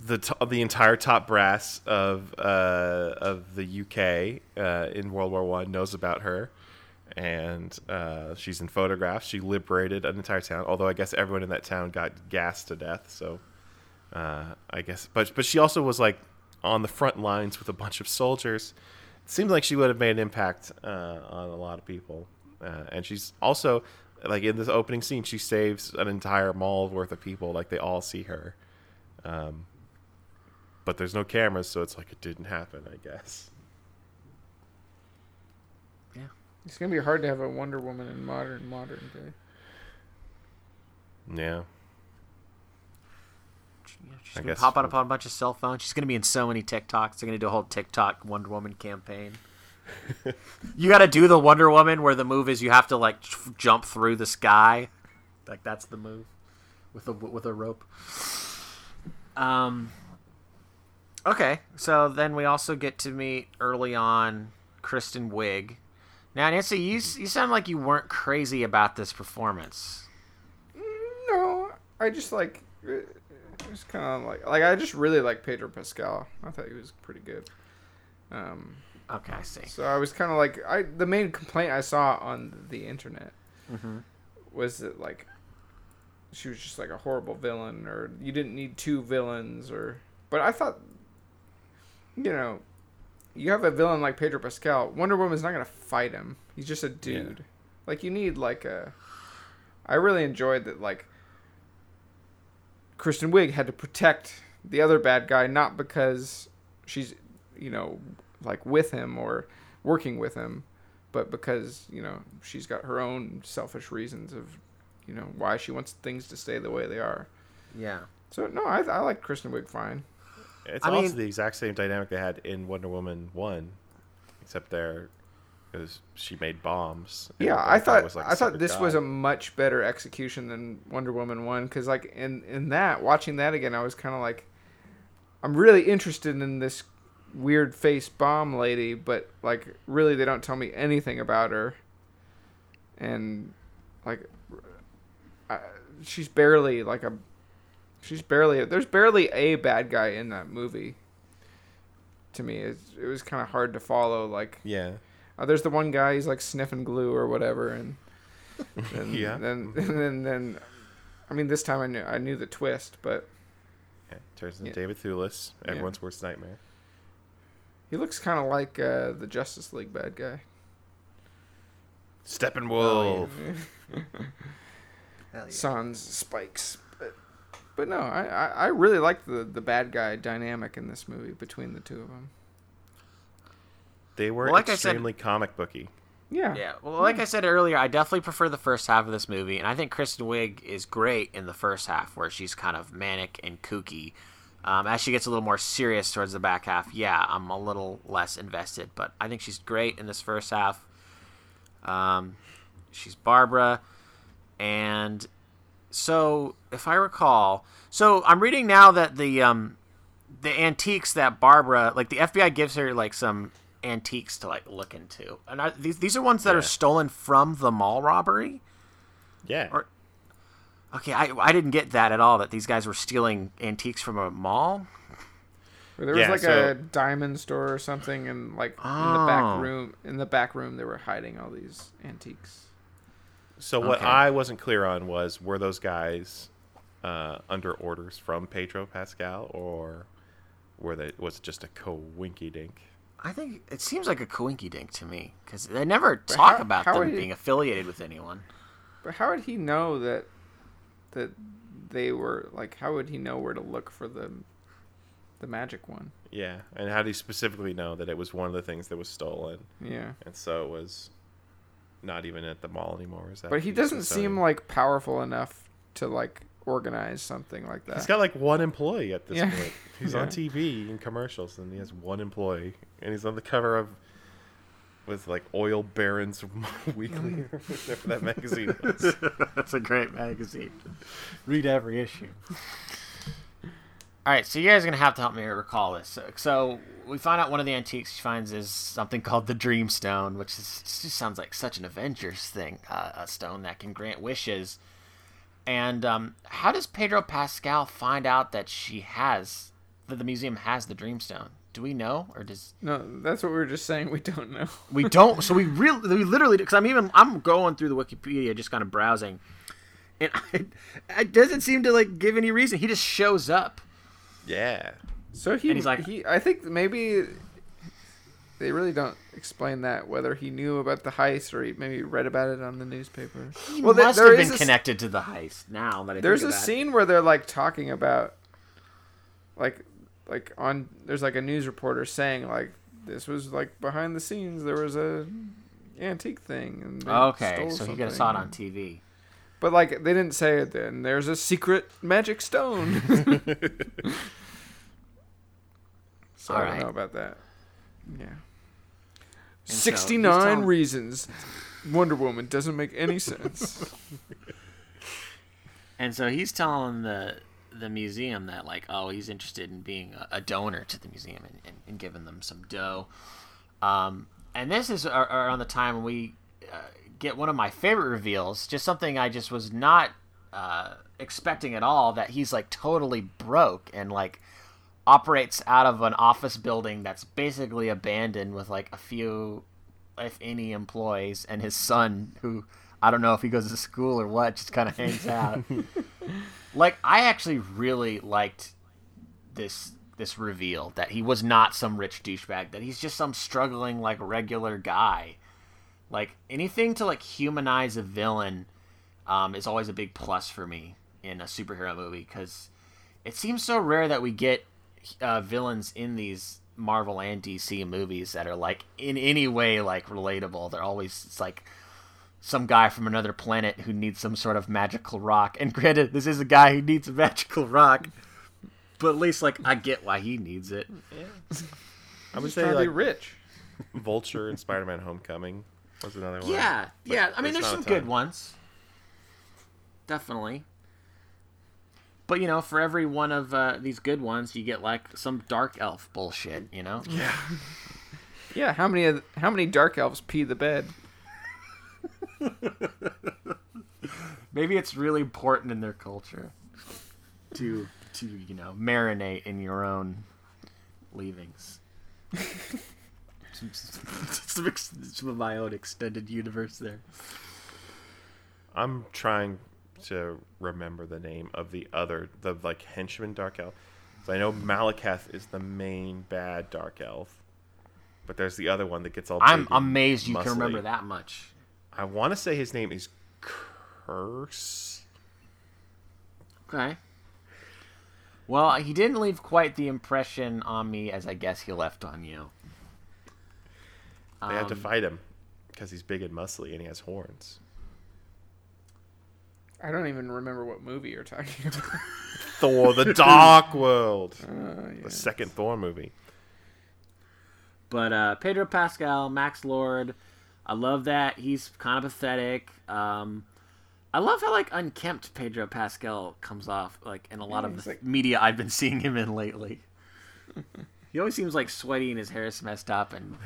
the t- the entire top brass of uh, of the UK uh, in World War One knows about her, and uh, she's in photographs. She liberated an entire town. Although I guess everyone in that town got gassed to death. So uh, I guess, but but she also was like on the front lines with a bunch of soldiers. It seems like she would have made an impact uh, on a lot of people. Uh, and she's also like in this opening scene, she saves an entire mall worth of people. Like they all see her. Um, but there's no cameras, so it's like it didn't happen. I guess. yeah. It's gonna be hard to have a Wonder Woman in modern modern day. Yeah. Yeah, she's I gonna guess pop out we'll- upon a bunch of cell phones. She's gonna be in so many TikToks. They're gonna do a whole TikTok Wonder Woman campaign. you got to do the Wonder Woman where the move is you have to like f- jump through the sky, like that's the move with a with a rope. Um. Okay, so then we also get to meet early on Kristen Wiig. Now, Nancy, you you sound like you weren't crazy about this performance. No, I just like was kind of like like I just really like Pedro Pascal. I thought he was pretty good. Um, Okay, I see. so I was kind of like I the main complaint I saw on the internet Mm-hmm. was that like she was just like a horrible villain or you didn't need two villains or but I thought you know you have a villain like Pedro Pascal Wonder Woman's not gonna fight him he's just a dude like you need like a I really enjoyed that like Kristen Wiig had to protect the other bad guy not because she's you know like with him or working with him but because you know she's got her own selfish reasons of you know why she wants things to stay the way they are Yeah. so no i, I like kristen wiig fine It's I also mean- the exact same dynamic they had in Wonder Woman One, except there, because she made bombs. yeah i thought like i thought this was a much better execution than wonder woman 1 because like in in that watching that again i was kind of like i'm really interested in this weird face bomb lady but like really they don't tell me anything about her and like I, she's barely like a she's barely there's barely a bad guy in that movie to me it's, it was kind of hard to follow like yeah. Uh, there's the one guy he's like sniffing glue or whatever and then, Yeah. then and then then i mean this time i knew i knew the twist but yeah. Turns into Yeah. David Thewlis, Yeah. everyone's worst nightmare. he looks kind of like uh, the justice league bad guy Steppenwolf. sans spikes but but no i i, I really like the the bad guy dynamic in this movie between the two of them They were Well, like I said- extremely comic booky. yeah Yeah, well, like I said earlier, I definitely prefer the first half of this movie, and I think Kristen Wiig is great in the first half, where she's kind of manic and kooky. Um, as she gets a little more serious towards the back half, yeah, I'm a little less invested, but I think she's great in this first half. Um, she's Barbara, and so if I recall, so I'm reading now that the um, the antiques that Barbara, like the FBI gives her like some antiques to like look into, and I, these these are ones that Yeah. are stolen from the mall robbery. Yeah. Or- Okay, I I didn't get that at all. That these guys were stealing antiques from a mall. There was Yeah, like so- a diamond store or something and like in the back Oh. room in the back room they were hiding all these antiques So what Okay. I wasn't clear on was were those guys uh, under orders from Pedro Pascal or were they was it just a coinky dink? I think it seems like a coinky dink to me because they never talk how- about how them would he- being affiliated with anyone. But how would he know that that they were like how would he know where to look for the the magic one. Yeah, and how do you specifically know that it was one of the things that was stolen, Yeah. and so it was not even at the mall anymore? Is that But he doesn't seem like powerful enough to like organize something like that. He's got like one employee at this Yeah. point. He's Yeah. on TV in commercials, and he has one employee, and he's on the cover of with like Oil Barons Weekly or whatever that magazine was. That's a great magazine. Read every issue. All right, so you guys are gonna have to help me recall this. So, so we find out one of the antiques she finds is something called the Dreamstone, which is, just sounds like such an Avengers thing. Uh, a stone that can grant wishes. And um, how does Pedro Pascal find out that she has that the museum has the Dreamstone? Do we know, or does no, that's what we were just saying. We don't know. we don't. So we really, we literally, because I'm even, I'm going through the Wikipedia, just kind of browsing, and I, it doesn't seem to like give any reason. He just shows up. yeah, So he, And he's like- he, I think maybe they really don't explain that whether he knew about the heist or he maybe read about it on the newspaper. He Well, there- must there have been s- connected to the heist. Now that I There's a scene where they're like talking about, like, like on there's like a news reporter saying like this was like behind the scenes there was a antique thing and Okay, so he could have saw it on. TV. But like they didn't say it then. There's a secret magic stone. so I don't know about that. Yeah. So he's 69 telling- reasons Wonder Woman doesn't make any sense. And so he's telling the the museum that like, oh, he's interested in being a, a donor to the museum and, and, and giving them some dough. Um, and this is around the time when we uh, get one of my favorite reveals, just something I just was not uh, expecting at all. That he's like totally broke and like operates out of an office building that's basically abandoned with like a few, if any, employees and his son who. I don't know if he goes to school or what, just kind of hangs out. like I actually really liked this this reveal that he was not some rich douchebag, that he's just some struggling like regular guy. Like anything to like humanize a villain um, is always a big plus for me in a superhero movie because it seems so rare that we get uh, villains in these Marvel and DC movies that are like in any way like relatable. They're always it's like some guy from another planet who needs some sort of magical rock. And granted, this is a guy who needs a magical rock, but at least like I get why he needs it. I would say trying to like be rich. Vulture and Spider-Man: Homecoming was another one. Yeah, but yeah. I mean, there's some good ones. Definitely. But you know, for every one of uh, these good ones, you get like some dark elf bullshit. You know. Yeah, Yeah, how many of how many dark elves pee the bed? Maybe it's really important in their culture to to you know marinate in your own leavings. some, some, some of my own extended universe there. I'm trying to remember the name of the other, the like henchman dark elf. So I know Malekith is the main bad dark elf, but there's the other one that gets all. I'm amazed you can remember that much. I want to say his name is Kurse. Okay. Well, he didn't leave quite the impression on me as I guess he left on you. They had to Um, fight him because he's big and muscly and he has horns. I don't even remember what movie you're talking about. Thor: The Dark World, Uh, the second Thor movie. But uh, Pedro Pascal, Max Lord, I love that he's kind of pathetic. Um, I love how like unkempt Pedro Pascal comes off, like in a lot Yeah, of the like- media I've been seeing him in lately. he always seems like sweaty and his hair is messed up and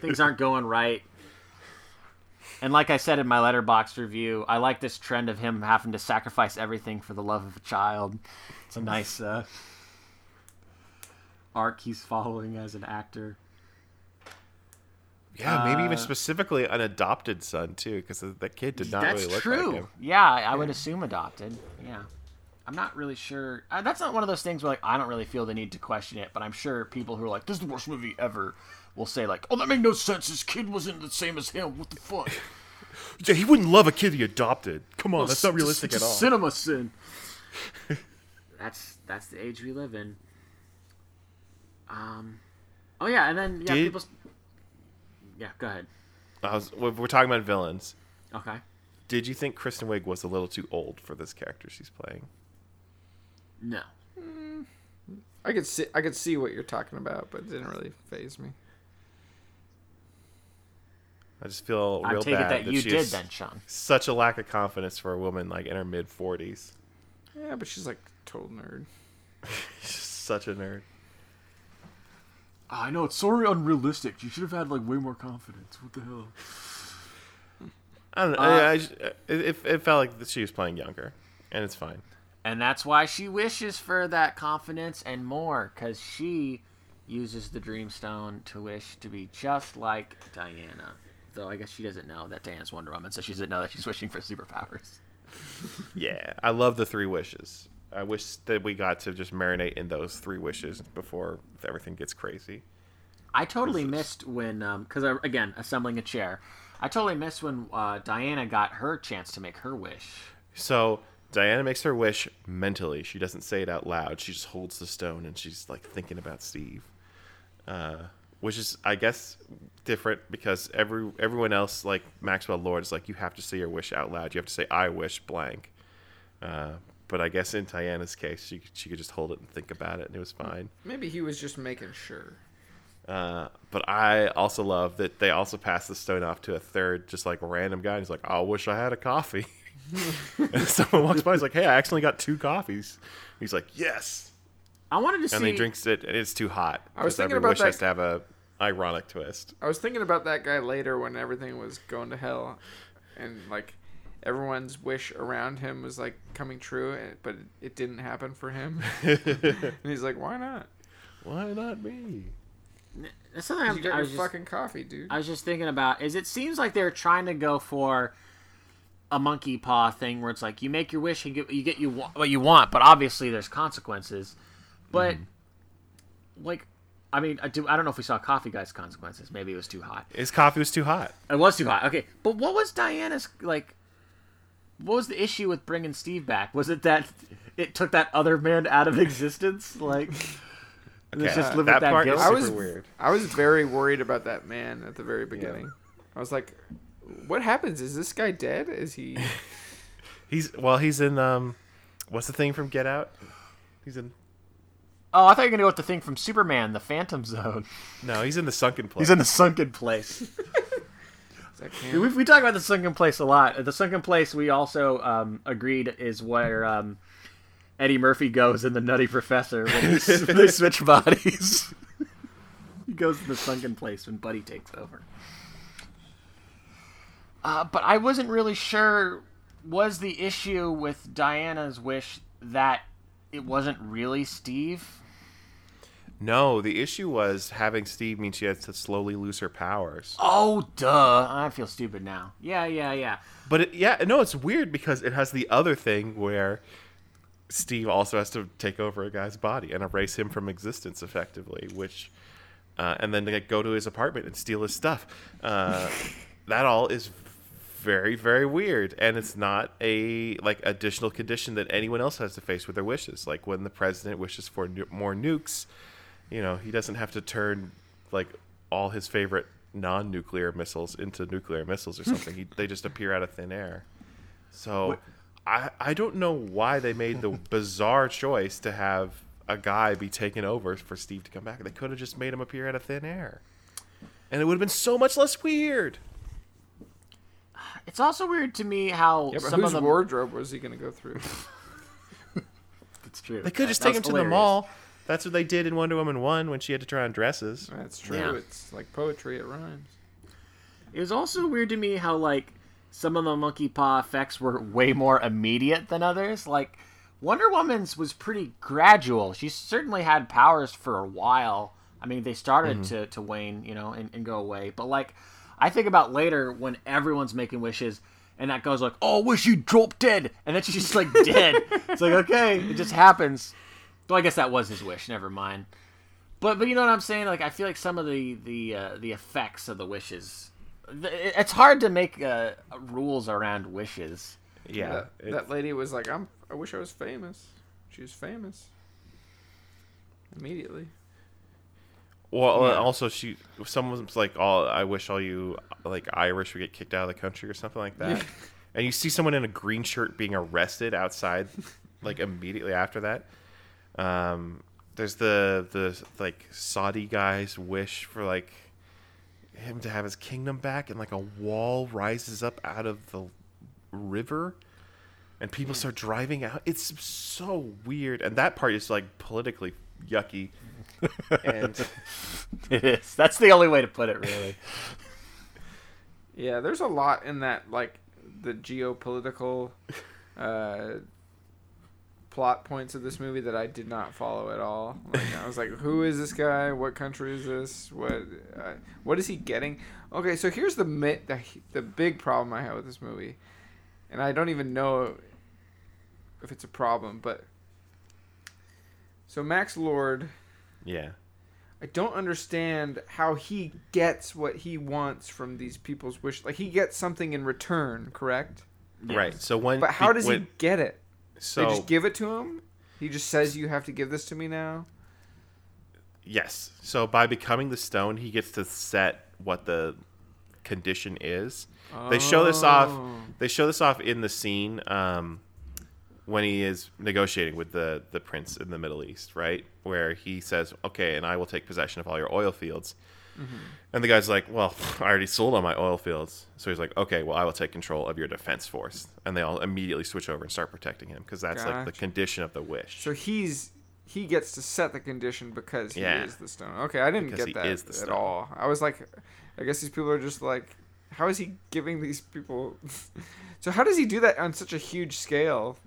things aren't going right. And like I said in my Letterboxd review, I like this trend of him having to sacrifice everything for the love of a child. It's a nice uh, arc he's following as an actor. Yeah, maybe even Uh, specifically an adopted son too, because the kid did not really look true. like him. That's true. Yeah, I I would assume adopted. Yeah. I'm not really sure. Uh, that's not one of those things where like I don't really feel the need to question it, but I'm sure people who are like, "This is the worst movie ever," will say like, "Oh, that made no sense. His kid wasn't the same as him. What the fuck?" Yeah, he wouldn't love a kid he adopted. Come on, that's not realistic it's at a all. Cinema sin. that's that's the age we live in. Um. Oh yeah, and then yeah, Did- people. Yeah, go ahead. Was, we're we're talking about villains. Okay. Did you think Kristen Wiig was a little too old for this character she's playing? No. I could see I could see what you're talking about, but it didn't really phase me. I just feel I real take it bad that you did then, Sean. Such a lack of confidence for a woman like in her mid forties. Yeah, but she's like a total nerd. She's such a nerd. I know it's sorry unrealistic. You should have had like way more confidence. What the hell? I don't know. Uh, I, I just- it, it, it felt like she was playing younger, and it's fine. And that's why she wishes for that confidence and more, because she uses the Dreamstone to wish to be just like Diana. Though I guess she doesn't know that Diana's Wonder Woman, so she doesn't know that she's wishing for superpowers. Yeah, I love the three wishes. I wish that we got to just marinate in those three wishes before everything gets crazy. I totally missed when, because I again assembling a chair, I totally missed when uh, Diana got her chance to make her wish. So Diana makes her wish mentally. She doesn't say it out loud. She just holds the stone and she's like thinking about Steve, uh, which is, I guess, different because every everyone else, like Maxwell Lord, is like you have to say your wish out loud. You have to say I wish blank. Uh, but I guess in Diana's case, she she could just hold it and think about it, and it was fine. Maybe he was just making sure. Uh, but I also love that they also pass the stone off to a third, just like random guy. And he's like, "I wish I had a coffee." and someone walks by, and he's like, "Hey, I accidentally got two coffees." He's like, "Yes," I wanted to see. and he drinks it, and it's too hot. I was thinking every about wish that- has to have a ironic twist. I was thinking about that guy later when everything was going to hell, and like everyone's wish around him was like coming true, eh, but it didn't happen for him. and he's like, "Why not? Why not me? That's something I'm, You got I your just, fucking coffee, dude." I was just thinking about is it seems like they're trying to go for a monkey paw thing where it's like you make your wish and get you get you what you want, but obviously there's consequences. But mm-hmm. like, I mean, I do I don't know if we saw Coffee Guy's consequences. Maybe it was too hot. His coffee was too hot. It was too hot. Okay, but what was Diana's like? What was the issue with bringing Steve back? Was it that it took that other man out of existence? Like, let's just live that with that part guilt. is I was weird. I was very worried about that man at the very beginning. I was like, "What happens? Is this guy dead? Is he?" He's well, he's in um, what's the thing from Get Out? He's in Oh, I thought you were gonna go with the thing from Superman, the Phantom Zone. no, he's in the sunken place. He's in the sunken place. Is that him? we, we talk about the sunken place a lot. The sunken place we also um, agreed is where um, Eddie Murphy goes in the Nutty Professor when, when they switch bodies. he goes to the sunken place when Buddy takes over. Uh, but I wasn't really sure. Was the issue with Diana's wish that it wasn't really Steve? No, the issue was having Steve mean she has to slowly lose her powers. Oh, duh. I feel stupid now. Yeah, yeah, yeah. But it, yeah, no, it's weird because it has the other thing where Steve also has to take over a guy's body and erase him from existence effectively, which, uh, and then like, go to his apartment and steal his stuff. Uh, that all is very, very weird, and it's not a like additional condition that anyone else has to face with their wishes. Like when the president wishes for nu- more nukes, you know, he doesn't have to turn like all his favorite non-nuclear missiles into nuclear missiles or something. he, they just appear out of thin air. So I I don't know why they made the bizarre choice to have a guy be taken over for Steve to come back. They could have just made him appear out of thin air. And it would have been so much less weird. It's also weird to me how yeah, but some whose of the wardrobe was he gonna go through? It's true. They could That- just that take was him to the mall. That's what they did in Wonder Woman 1 when she had to try on dresses. That's true. Yeah. It's like poetry. It rhymes. It was also weird to me how like some of the monkey paw effects were way more immediate than others. Like Wonder Woman's was pretty gradual. She certainly had powers for a while. I mean, they started mm-hmm. to, to wane, you know, and, and go away. But like, I think about later when everyone's making wishes, and that goes like, "Oh, wish you drop dead," and then she's just like dead. it's like okay, it just happens. Well, I guess that was his wish. Never mind. But but you know what I'm saying? Like I feel like some of the the uh, the effects of the wishes. th- It's hard to make uh, rules around wishes. Yeah. that, that lady was like, "I'm. I wish I was famous." She was famous. Immediately. Well, uh, Yeah. also she, someone's like, "All I wish all you like Irish would get kicked out of the country" or something like that. and you see someone in a green shirt being arrested outside, like immediately after that. Um, there's the the like Saudi guy's wish for like him to have his kingdom back, and like a wall rises up out of the river, and people start driving out. It's so weird, and that part is like politically yucky. and It is. That's the only way to put it, really. Yeah, there's a lot in that, like the geopolitical uh, plot points of this movie that I did not follow at all. Like, I was like, who is this guy? What country is this? What uh, what is he getting? Okay, so here's the mi- the the big problem I have with this movie, and I don't even know if it's a problem, but so Max Lord. yeah. I don't understand how he gets what he wants from these people's wish. Like he gets something in return, correct? Right. So when But how does when- he get it? So they just give it to him. He just says you have to give this to me now. yes. So by becoming the stone, he gets to set what the condition is. They show this off. Oh. They show this off in the scene um, when he is negotiating with the the prince in the Middle East, right? Where he says, "Okay, and I will take possession of all your oil fields." Mm-hmm. And the guy's like, "Well, I already sold all my oil fields." So he's like, "Okay, well, I will take control of your defense force." And they all immediately switch over and start protecting him because that's like the condition of the wish. So he's he gets to set the condition because he Yeah. is the stone. Okay, I didn't Because get that at all. I was like, I guess these people are just like, how is he giving these people? so how does he do that on such a huge scale?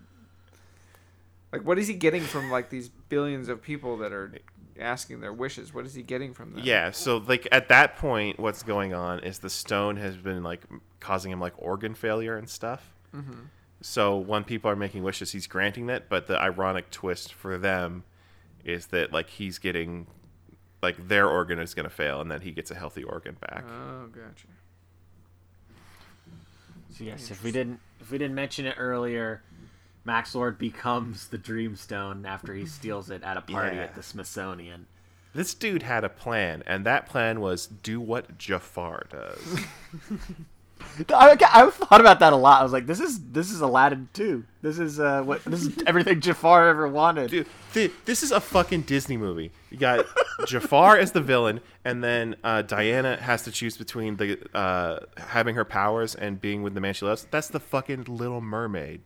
Like, what is he getting from like these billions of people that are asking their wishes? What is he getting from them? Yeah, so like at that point, what's going on is the stone has been like causing him like organ failure and stuff. Mm-hmm. So when people are making wishes, he's granting that. But the ironic twist for them is that like he's getting like their organ is going to fail, and then he gets a healthy organ back. Oh, gotcha. So yes, if we didn't if we didn't mention it earlier, Max Lord becomes the Dreamstone after he steals it at a party Yeah. at the Smithsonian. This dude had a plan, and that plan was do what Jafar does. I, I thought about that a lot. I was like, this is this is Aladdin too. This is uh what this is everything Jafar ever wanted. Dude, th- this is a fucking Disney movie. You got Jafar as the villain, and then uh, Diana has to choose between the uh, having her powers and being with the man she loves. That's the fucking Little Mermaid.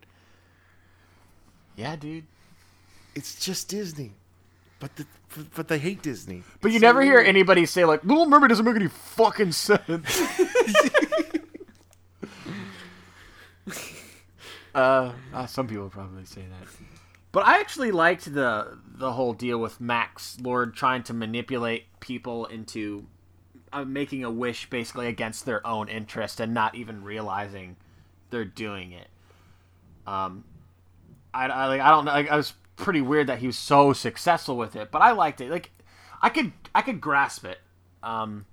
Yeah, dude. It's just Disney, but the, but they hate Disney. But you never hear anybody say like Little Mermaid doesn't make any fucking sense. uh, uh, some people probably say that. But I actually liked the the whole deal with Max Lord trying to manipulate people into uh, making a wish basically against their own interest and not even realizing they're doing it. Um, I, I like I don't know. Like, I was pretty weird that he was so successful with it, but I liked it. Like I could I could grasp it. Um,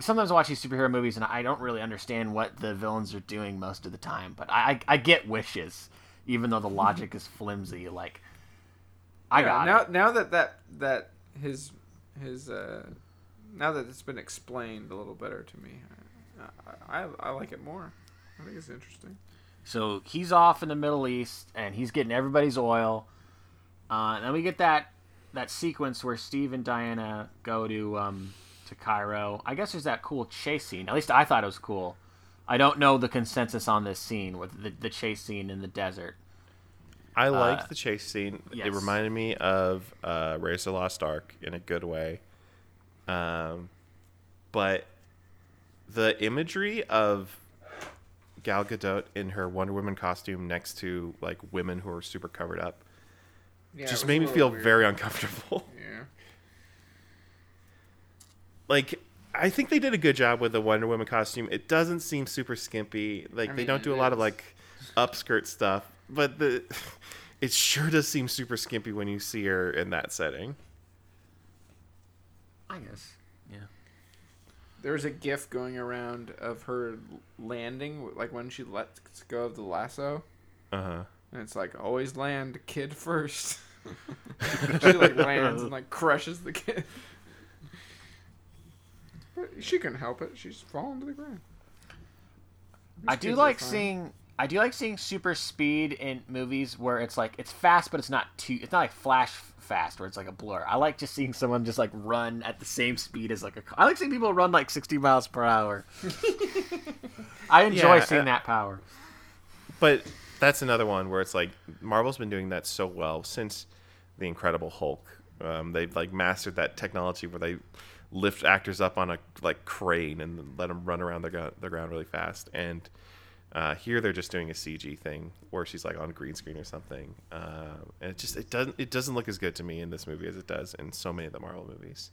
sometimes I watch these superhero movies and I don't really understand what the villains are doing most of the time, but I I, I get wishes, even though the logic is flimsy. Like I Yeah, got now it. now that that that his his uh now that it's been explained a little better to me, I, I, I like it more. I think it's interesting. So he's off in the Middle East and he's getting everybody's oil. Uh, and then we get that that sequence where Steve and Diana go to um, to Cairo. I guess there's that cool chase scene. At least I thought it was cool. I don't know the consensus on this scene with the, the chase scene in the desert. I liked Uh, the chase scene. yes. It reminded me of uh, Raiders of the Lost Ark in a good way. Um, but the imagery of Gal Gadot in her Wonder Woman costume next to like women who are super covered up Yeah, just made me feel very uncomfortable. Yeah. like I think they did a good job with the Wonder Woman costume. It doesn't seem super skimpy. Like I they mean, don't do a it lot of like upskirt stuff, but the it sure does seem super skimpy when you see her in that setting. I guess. Yeah. There's a gif going around of her landing, like when she lets go of the lasso, Uh huh. and it's like always land kid first. she like lands and like crushes the kid. She couldn't help it. She's falling to the ground. I do like fine. seeing I do like seeing super speed in movies where it's like it's fast but it's not too it's not like flash fast where it's like a blur. I like just seeing someone just like run at the same speed as like a car. I like seeing people run like 60 miles per hour. I enjoy Yeah, seeing uh, that power. But that's another one where it's like Marvel's been doing that so well since the Incredible Hulk. Um, they've like mastered that technology where they lift actors up on a like crane and let them run around the, gu- the ground really fast. And uh, here they're just doing a CG thing where she's like on green screen or something, uh, and it just it doesn't it doesn't look as good to me in this movie as it does in so many of the Marvel movies.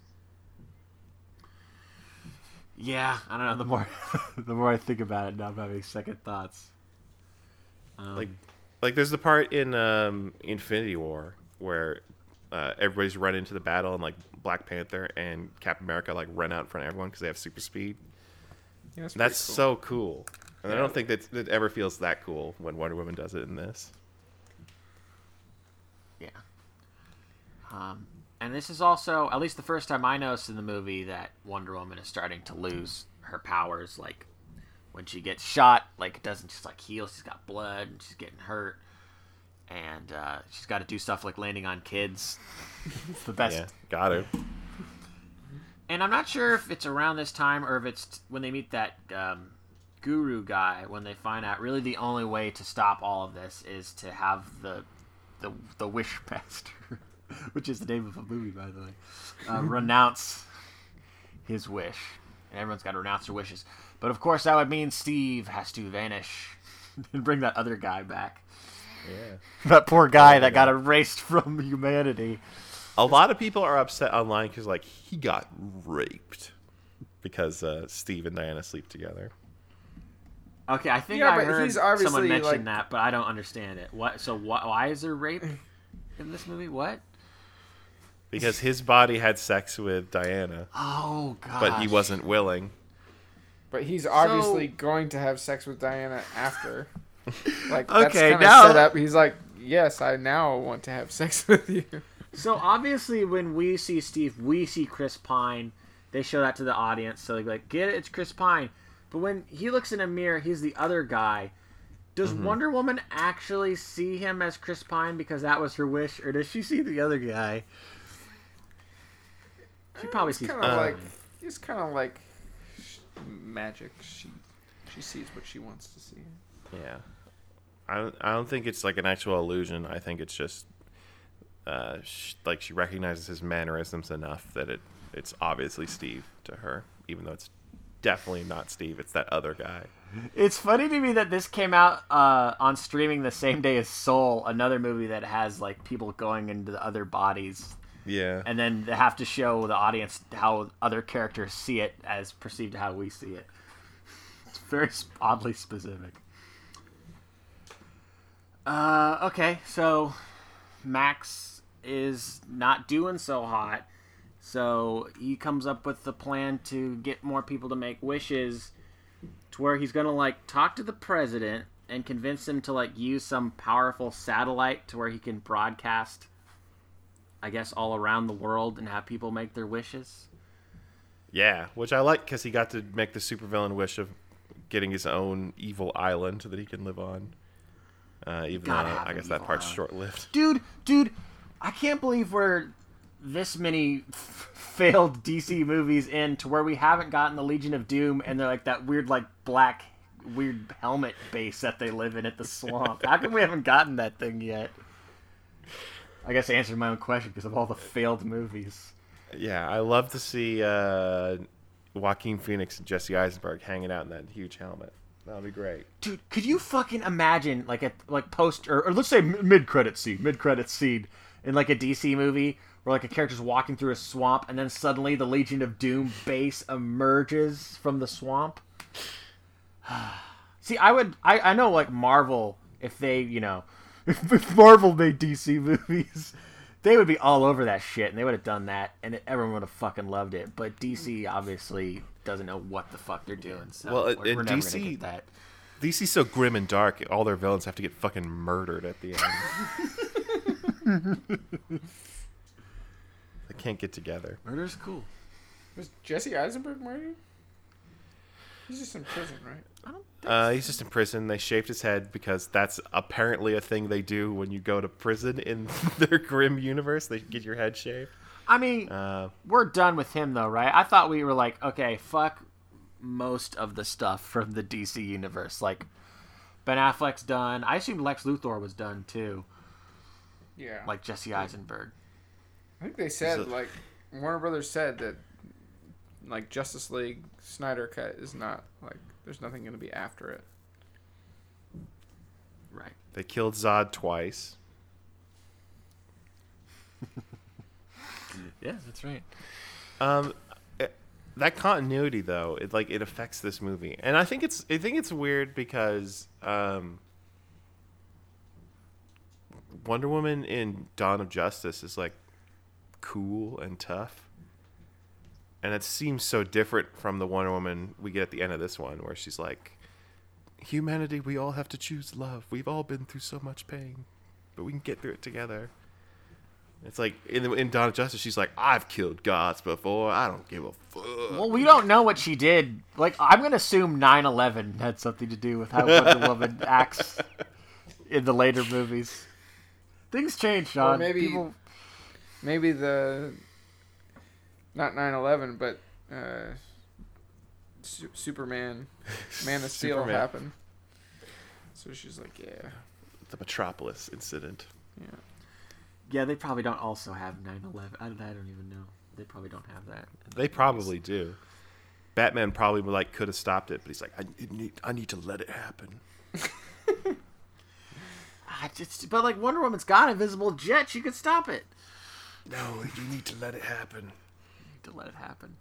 Yeah, I don't know. The more the more I think about it, now I'm having second thoughts. Um, like like there's the part in um Infinity War where uh, everybody's run into the battle and like Black Panther and Captain America like run out in front of everyone because they have super speed. Yeah, that's That's cool. so cool. And I don't think that it ever feels that cool when Wonder Woman does it in this. Yeah. Um, and this is also, at least the first time I noticed in the movie, that Wonder Woman is starting to lose her powers. Like, when she gets shot, like, it doesn't just, like, heal. She's got blood and she's getting hurt. And uh, she's got to do stuff like landing on kids. It's the best. Yeah, got it. And I'm not sure if it's around this time or if it's when they meet that um, guru guy when they find out really the only way to stop all of this is to have the the the wish master, which is the name of a movie by the way, uh, renounce his wish, and everyone's got to renounce their wishes. But of course, that would mean Steve has to vanish and bring that other guy back. Yeah. That poor guy that got erased from humanity. A lot of people are upset online because like he got raped because uh, Steve and Diana sleep together. Okay, I think Yeah, I heard he's someone mention like- that, but I don't understand it. What? So wh- why is there rape in this movie? What? Because his body had sex with Diana, Oh god! but he wasn't willing. But he's obviously going to have sex with Diana after. Like that's Okay, kind of now- set up. He's like, yes, I now want to have sex with you. So obviously, when we see Steve, we see Chris Pine. They show that to the audience, so they're like, "Get it? It's Chris Pine." But when he looks in a mirror, he's the other guy. Does Mm-hmm. Wonder Woman actually see him as Chris Pine because that was her wish, or does she see the other guy? She probably sees. kind Chris of like Pine. it's kind of like magic. She she sees what she wants to see. Yeah, I don't. I don't think it's like an actual illusion. I think it's just uh, sh- like she recognizes his mannerisms enough that it it's obviously Steve to her, even though it's definitely not Steve. It's that other guy. It's funny to me that this came out uh, on streaming the same day as Soul, another movie that has like people going into the other bodies, Yeah. and then they have to show the audience how other characters see it as perceived to how we see it. It's very oddly specific. Uh, okay, so Max is not doing so hot, so he comes up with the plan to get more people to make wishes to where he's gonna like talk to the president and convince him to like use some powerful satellite to where he can broadcast I guess all around the world and have people make their wishes. Yeah, which I like because he got to make the supervillain wish of getting his own evil island that he can live on. Uh, even though I guess that part's short lived. Dude, dude, I can't believe we're this many f- failed DC movies in to where we haven't gotten the Legion of Doom and they're like that weird like black weird helmet base that they live in at the swamp. How come we haven't gotten that thing yet? I guess I answered my own question because of all the failed movies. Yeah, I love to see uh, Joaquin Phoenix and Jesse Eisenberg hanging out in that huge helmet. That'll be great. Dude, could you fucking imagine like a like post or, or let's say mid credit scene, mid credit scene in like a DC movie where like a character's walking through a swamp and then suddenly the Legion of Doom base emerges from the swamp. See, I would I I know like Marvel if they, you know, if, if Marvel made DC movies, they would be all over that shit and they would have done that and it, everyone would have fucking loved it. But DC obviously doesn't know what the fuck they're doing. So Well, we're, in we're never DC gonna get that. DC's so grim and dark. All their villains have to get fucking murdered at the end. they can't get together. Murder's cool. Was Jesse Eisenberg murdered? He's just in prison, right? Uh, he's just in prison. They shaved his head because that's apparently a thing they do when you go to prison in their grim universe. They get your head shaved. I mean, Uh, we're done with him though, right? I thought we were like, okay, fuck most of the stuff from the DC universe. Like Ben Affleck's done. I assumed Lex Luthor was done too, Yeah. like Jesse Eisenberg. I think they said Is it- like Warner Brothers said that like Justice League Snyder cut is not like there's nothing going to be after it. Right. they killed Zod twice. Yeah, that's right. Um, eh, that continuity though, it like it affects this movie, and I think it's I think it's weird because um, Wonder Woman in Dawn of Justice is like cool and tough, and it seems so different from the Wonder Woman we get at the end of this one, where she's like, "Humanity, we all have to choose love. We've all been through so much pain, but we can get through it together." It's like in the, in Dawn of Justice, she's like, "I've killed gods before. I don't give a fuck." Well, we don't know what she did. Like, I'm gonna assume 9/11 had something to do with how Wonder Woman acts in the later movies. Things change, Sean. maybe- People, Maybe the not 9/11, but uh, Su- Superman, Man of Steel Superman. happened. So she's like, yeah, the Metropolis incident. yeah. yeah, they probably don't also have 9/11. I, I don't even know. They probably don't have that. the They movies. probably do. Batman probably like could have stopped it, but he's like, "I need, I need to let it happen." I just, but like Wonder Woman's got an invisible jet. She could stop it. No, you need to let it happen. You need to let it happen.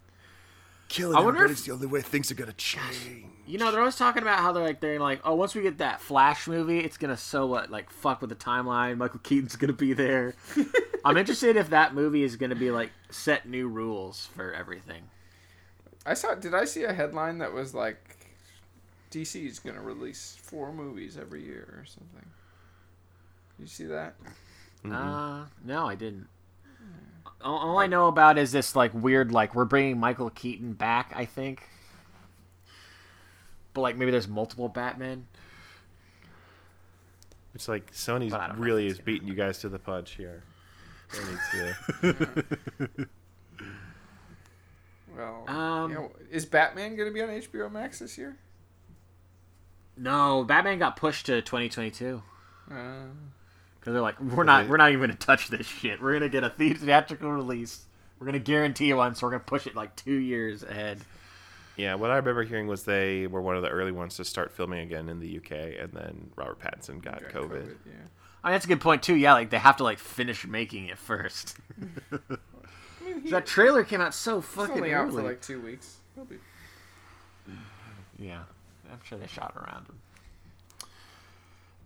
Killing I wonder everybody's if- the only way things are gonna change. You know, they're always talking about how they're like they're like, oh, once we get that Flash movie, it's gonna so what like fuck with the timeline. Michael Keaton's gonna be there. I'm interested if that movie is gonna be like set new rules for everything. I saw. Did I see a headline that was like, DC's gonna release four movies every year or something? You see that? Uh, no, I didn't. All, all I know about is this like weird like we're bringing Michael Keaton back. I think, but like maybe there's multiple Batman. It's like Sony's But I don't know really is it's beating you guys to the punch here. To- Well, Um, you know, is Batman gonna be on HBO Max this year? No, Batman got pushed to 2022 Uh, because they're like we're not we're not even gonna touch this shit. We're gonna get a theatrical release. We're gonna guarantee one, so we're gonna push it like two years ahead. yeah, what I remember hearing was they were one of the early ones to start filming again in the UK, and then Robert Pattinson got, got COVID. yeah. I mean, that's a good point too. Yeah, like they have to like finish making it first. I mean, he, that trailer came out so he's fucking only out early. for like two weeks. He'll be. Yeah, I'm sure they shot around him.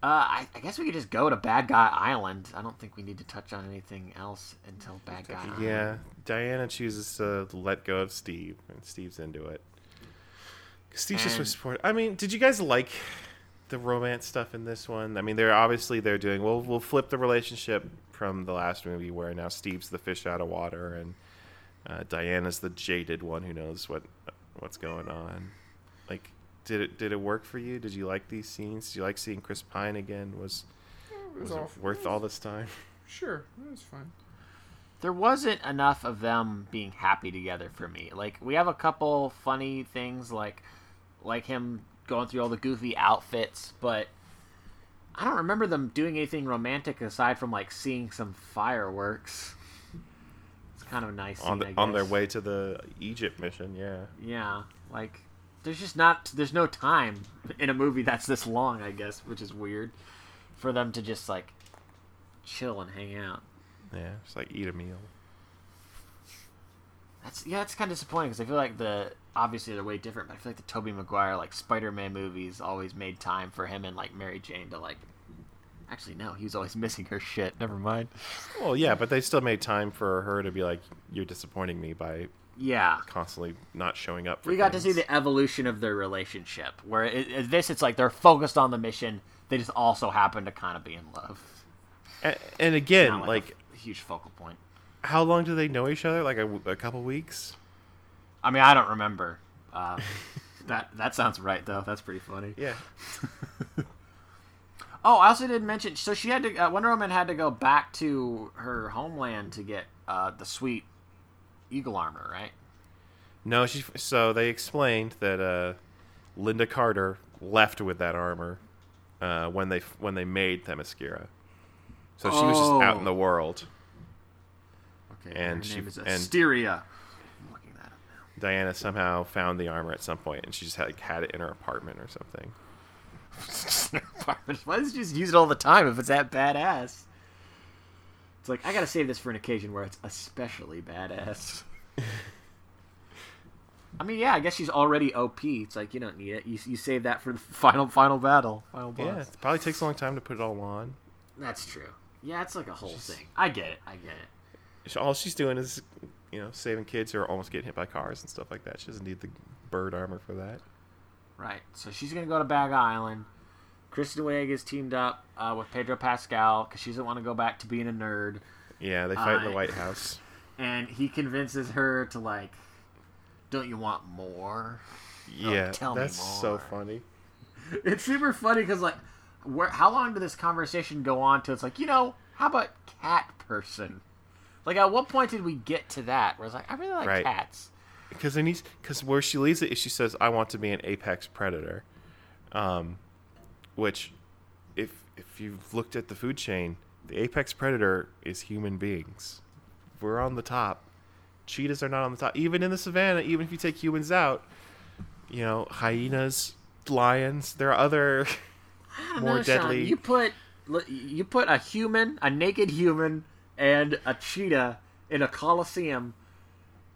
Uh, I, I guess we could just go to Bad Guy Island. I don't think we need to touch on anything else until Bad Guy Island. Yeah, Diana chooses to let go of Steve, and Steve's into it. Steve's just And- was support. I mean, did you guys like the romance stuff in this one? I mean, they're obviously they're doing. We'll we'll flip the relationship from the last movie where now Steve's the fish out of water and uh, Diana's the jaded one who knows what what's going on. Like, did it did it work for you? Did you like these scenes? Did you like seeing Chris Pine again? Was It was was, it worth all this time? Sure, it was fun. There wasn't enough of them being happy together for me. Like we have a couple funny things, like like him going through all the goofy outfits, but I don't remember them doing anything romantic aside from like seeing some fireworks. It's kind of a nice. on the, I on their way to the Egypt mission, yeah. Yeah, like there's just not there's no time in a movie that's this long, I guess, which is weird for them to just like chill and hang out. Yeah, just like eat a meal. That's yeah, it's kind of disappointing because I feel like the obviously they're way different, but I feel like the Tobey Maguire like Spider-Man movies always made time for him and like Mary Jane to like. Actually, no, he was always missing her shit. Never mind. Well, yeah, but they still made time for her to be like, "You're disappointing me by Yeah, constantly not showing up." For we got to see the evolution of their relationship. Where it, it- this, it's like they're focused on the mission. They just also happen to kind of be in love. and, and again, like, a huge focal point. how long do they know each other? Like a, a couple weeks. I mean, I don't remember. Uh, that that sounds right though. That's pretty funny. Yeah. Oh, I also didn't mention. So she had to. Uh, Wonder Woman had to go back to her homeland to get uh, the sweet eagle armor, right? No, she. So they explained that uh, Lynda Carter left with that armor uh, when they when they made Themyscira. So she was just out in Oh. the world. Okay. And her she- name is and- Asteria. I'm looking that up Diana somehow found the armor at some point, and she just had, like, had it in her apartment or something. now. Why does she just use it all the time if it's that badass? It's like I gotta save this for an occasion where it's especially badass. I mean, yeah, I guess she's already OP. It's like you don't need it. You, you save that for the final final battle, final boss. Yeah, it probably takes a long time to put it all on. That's true. Yeah, it's like a whole thing. I get it. I get it. All she's doing is, you know, saving kids who are almost getting hit by cars and stuff like that. She doesn't need the bird armor for that. Right. So she's gonna go to Bag Island. Kristen Wiig is teamed up uh, with Pedro Pascal because she doesn't want to go back to being a nerd, Yeah, they fight in the White House. and he convinces her to like, "Don't you want more?" Yeah, tell me that's so funny. It's super funny because like, where how long did this conversation go on to? It's like you know, how about cat person? Like, at what point did we get to that? Where it's like, I really like Right. cats. because there needs because where she leaves it is she says I want to be an apex predator, um, which if if you've looked at the food chain, the apex predator is human beings. We're on the top. Cheetahs are not on the top. Even in the savannah, even if you take humans out, you know hyenas, lions. There are other ah, more know, Sean. deadly. You put you put a human, a naked human, and a cheetah in a coliseum.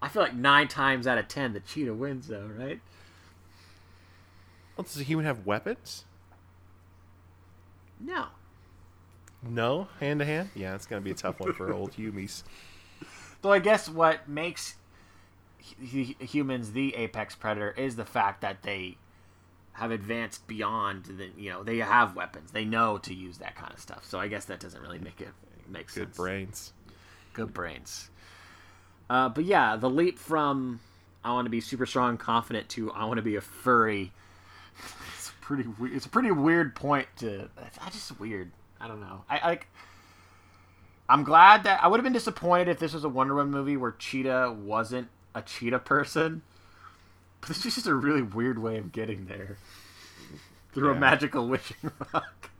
I feel like nine times out of ten, the cheetah wins, though, right? Well, does a human have weapons? No. No, hand to hand. Yeah, it's gonna be a tough one for old humies. Though I guess what makes hu- hu- humans the apex predator is the fact that they have advanced beyond the you know they have weapons. They know to use that kind of stuff. So I guess that doesn't really make it make sense. Good brains. Good brains. Uh, but yeah, the leap from I want to be super strong and confident to I want to be a furry. Pretty. we- It's a pretty weird point to. I just weird. I don't know. I like. I'm glad that I would have been disappointed if this was a Wonder Woman movie where Cheetah wasn't a cheetah person. But it's just a really weird way of getting there through a magical wishing rock.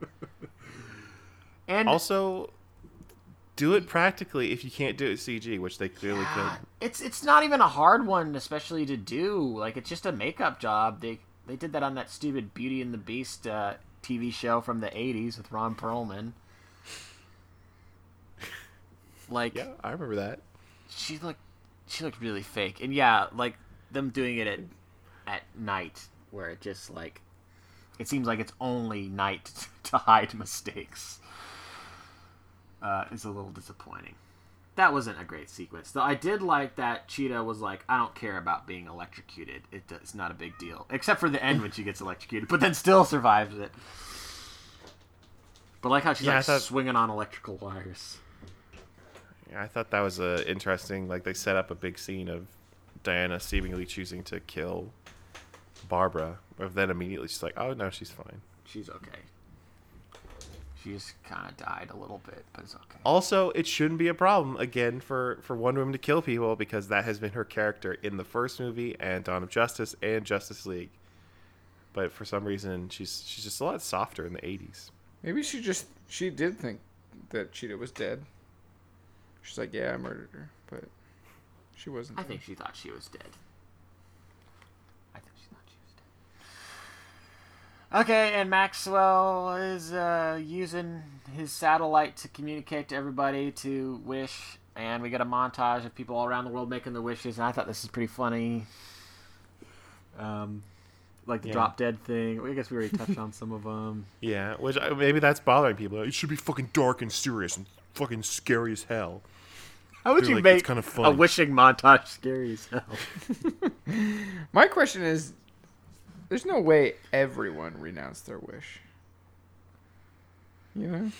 and Also, do it practically if you can't do it CG, which they clearly Yeah, could. It's it's not even a hard one, especially to do. Like it's just a makeup job. They they did that on that stupid Beauty and the Beast uh, TV show from the '80s with Ron Perlman. Like Yeah, I remember that. she looked she looked really fake, and yeah, like them doing it at at night, where it just like it seems like it's only night to hide mistakes. Uh, is a little disappointing. That wasn't a great sequence. Though I did like that Cheetah was like, I don't care about being electrocuted. It, it's not a big deal, except for the end when she gets electrocuted, but then still survives it. But like how she's Yeah, like thought- swinging on electrical wires. Yeah, I thought that was uh, interesting. Like they set up a big scene of Diana seemingly choosing to kill Barbara, but then immediately she's like, "Oh no, she's fine." She's okay. She just kind of died a little bit, but it's okay. Also, it shouldn't be a problem again for for Wonder Woman to kill people because that has been her character in the first movie and Dawn of Justice and Justice League. But for some reason, she's she's just a lot softer in the '80s. Maybe she just she did think that Cheetah was dead. She's like, yeah, I murdered her, but she wasn't. I dead. think she thought she was dead. I think she thought she was dead. Okay, and Maxwell is uh, using his satellite to communicate to everybody to wish, and we get a montage of people all around the world making their wishes. And I thought this is pretty funny. Um, like the Yeah. drop dead thing. I guess we already touched on some of them. Yeah, which uh, maybe that's bothering people. It should be fucking dark and serious and fucking scary as hell. How would They're you like, make it's kinda a wishing montage scary as hell? My question is, there's no way everyone renounced their wish. You know,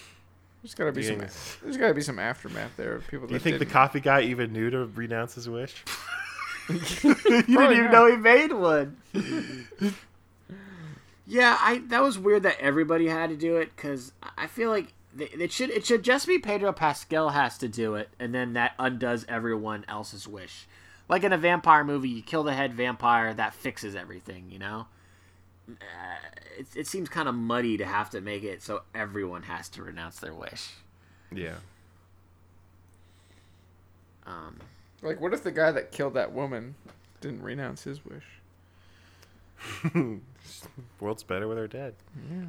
there's got to be Do you some. There's got to be some aftermath there of people. Do you that think the didn't. coffee guy even knew to renounce his wish? you didn't even know he made one. yeah, I that was weird that everybody had to do it because I feel like th- it should it should just be Pedro Pascal has to do it, and then that undoes everyone else's wish. Like in a vampire movie, you kill the head vampire, that fixes everything. You know, it, it seems kind of muddy to have to make it so everyone has to renounce their wish. Yeah. Um, Like, what if the guy that killed that woman didn't renounce his wish? World's better with her dead. Yeah.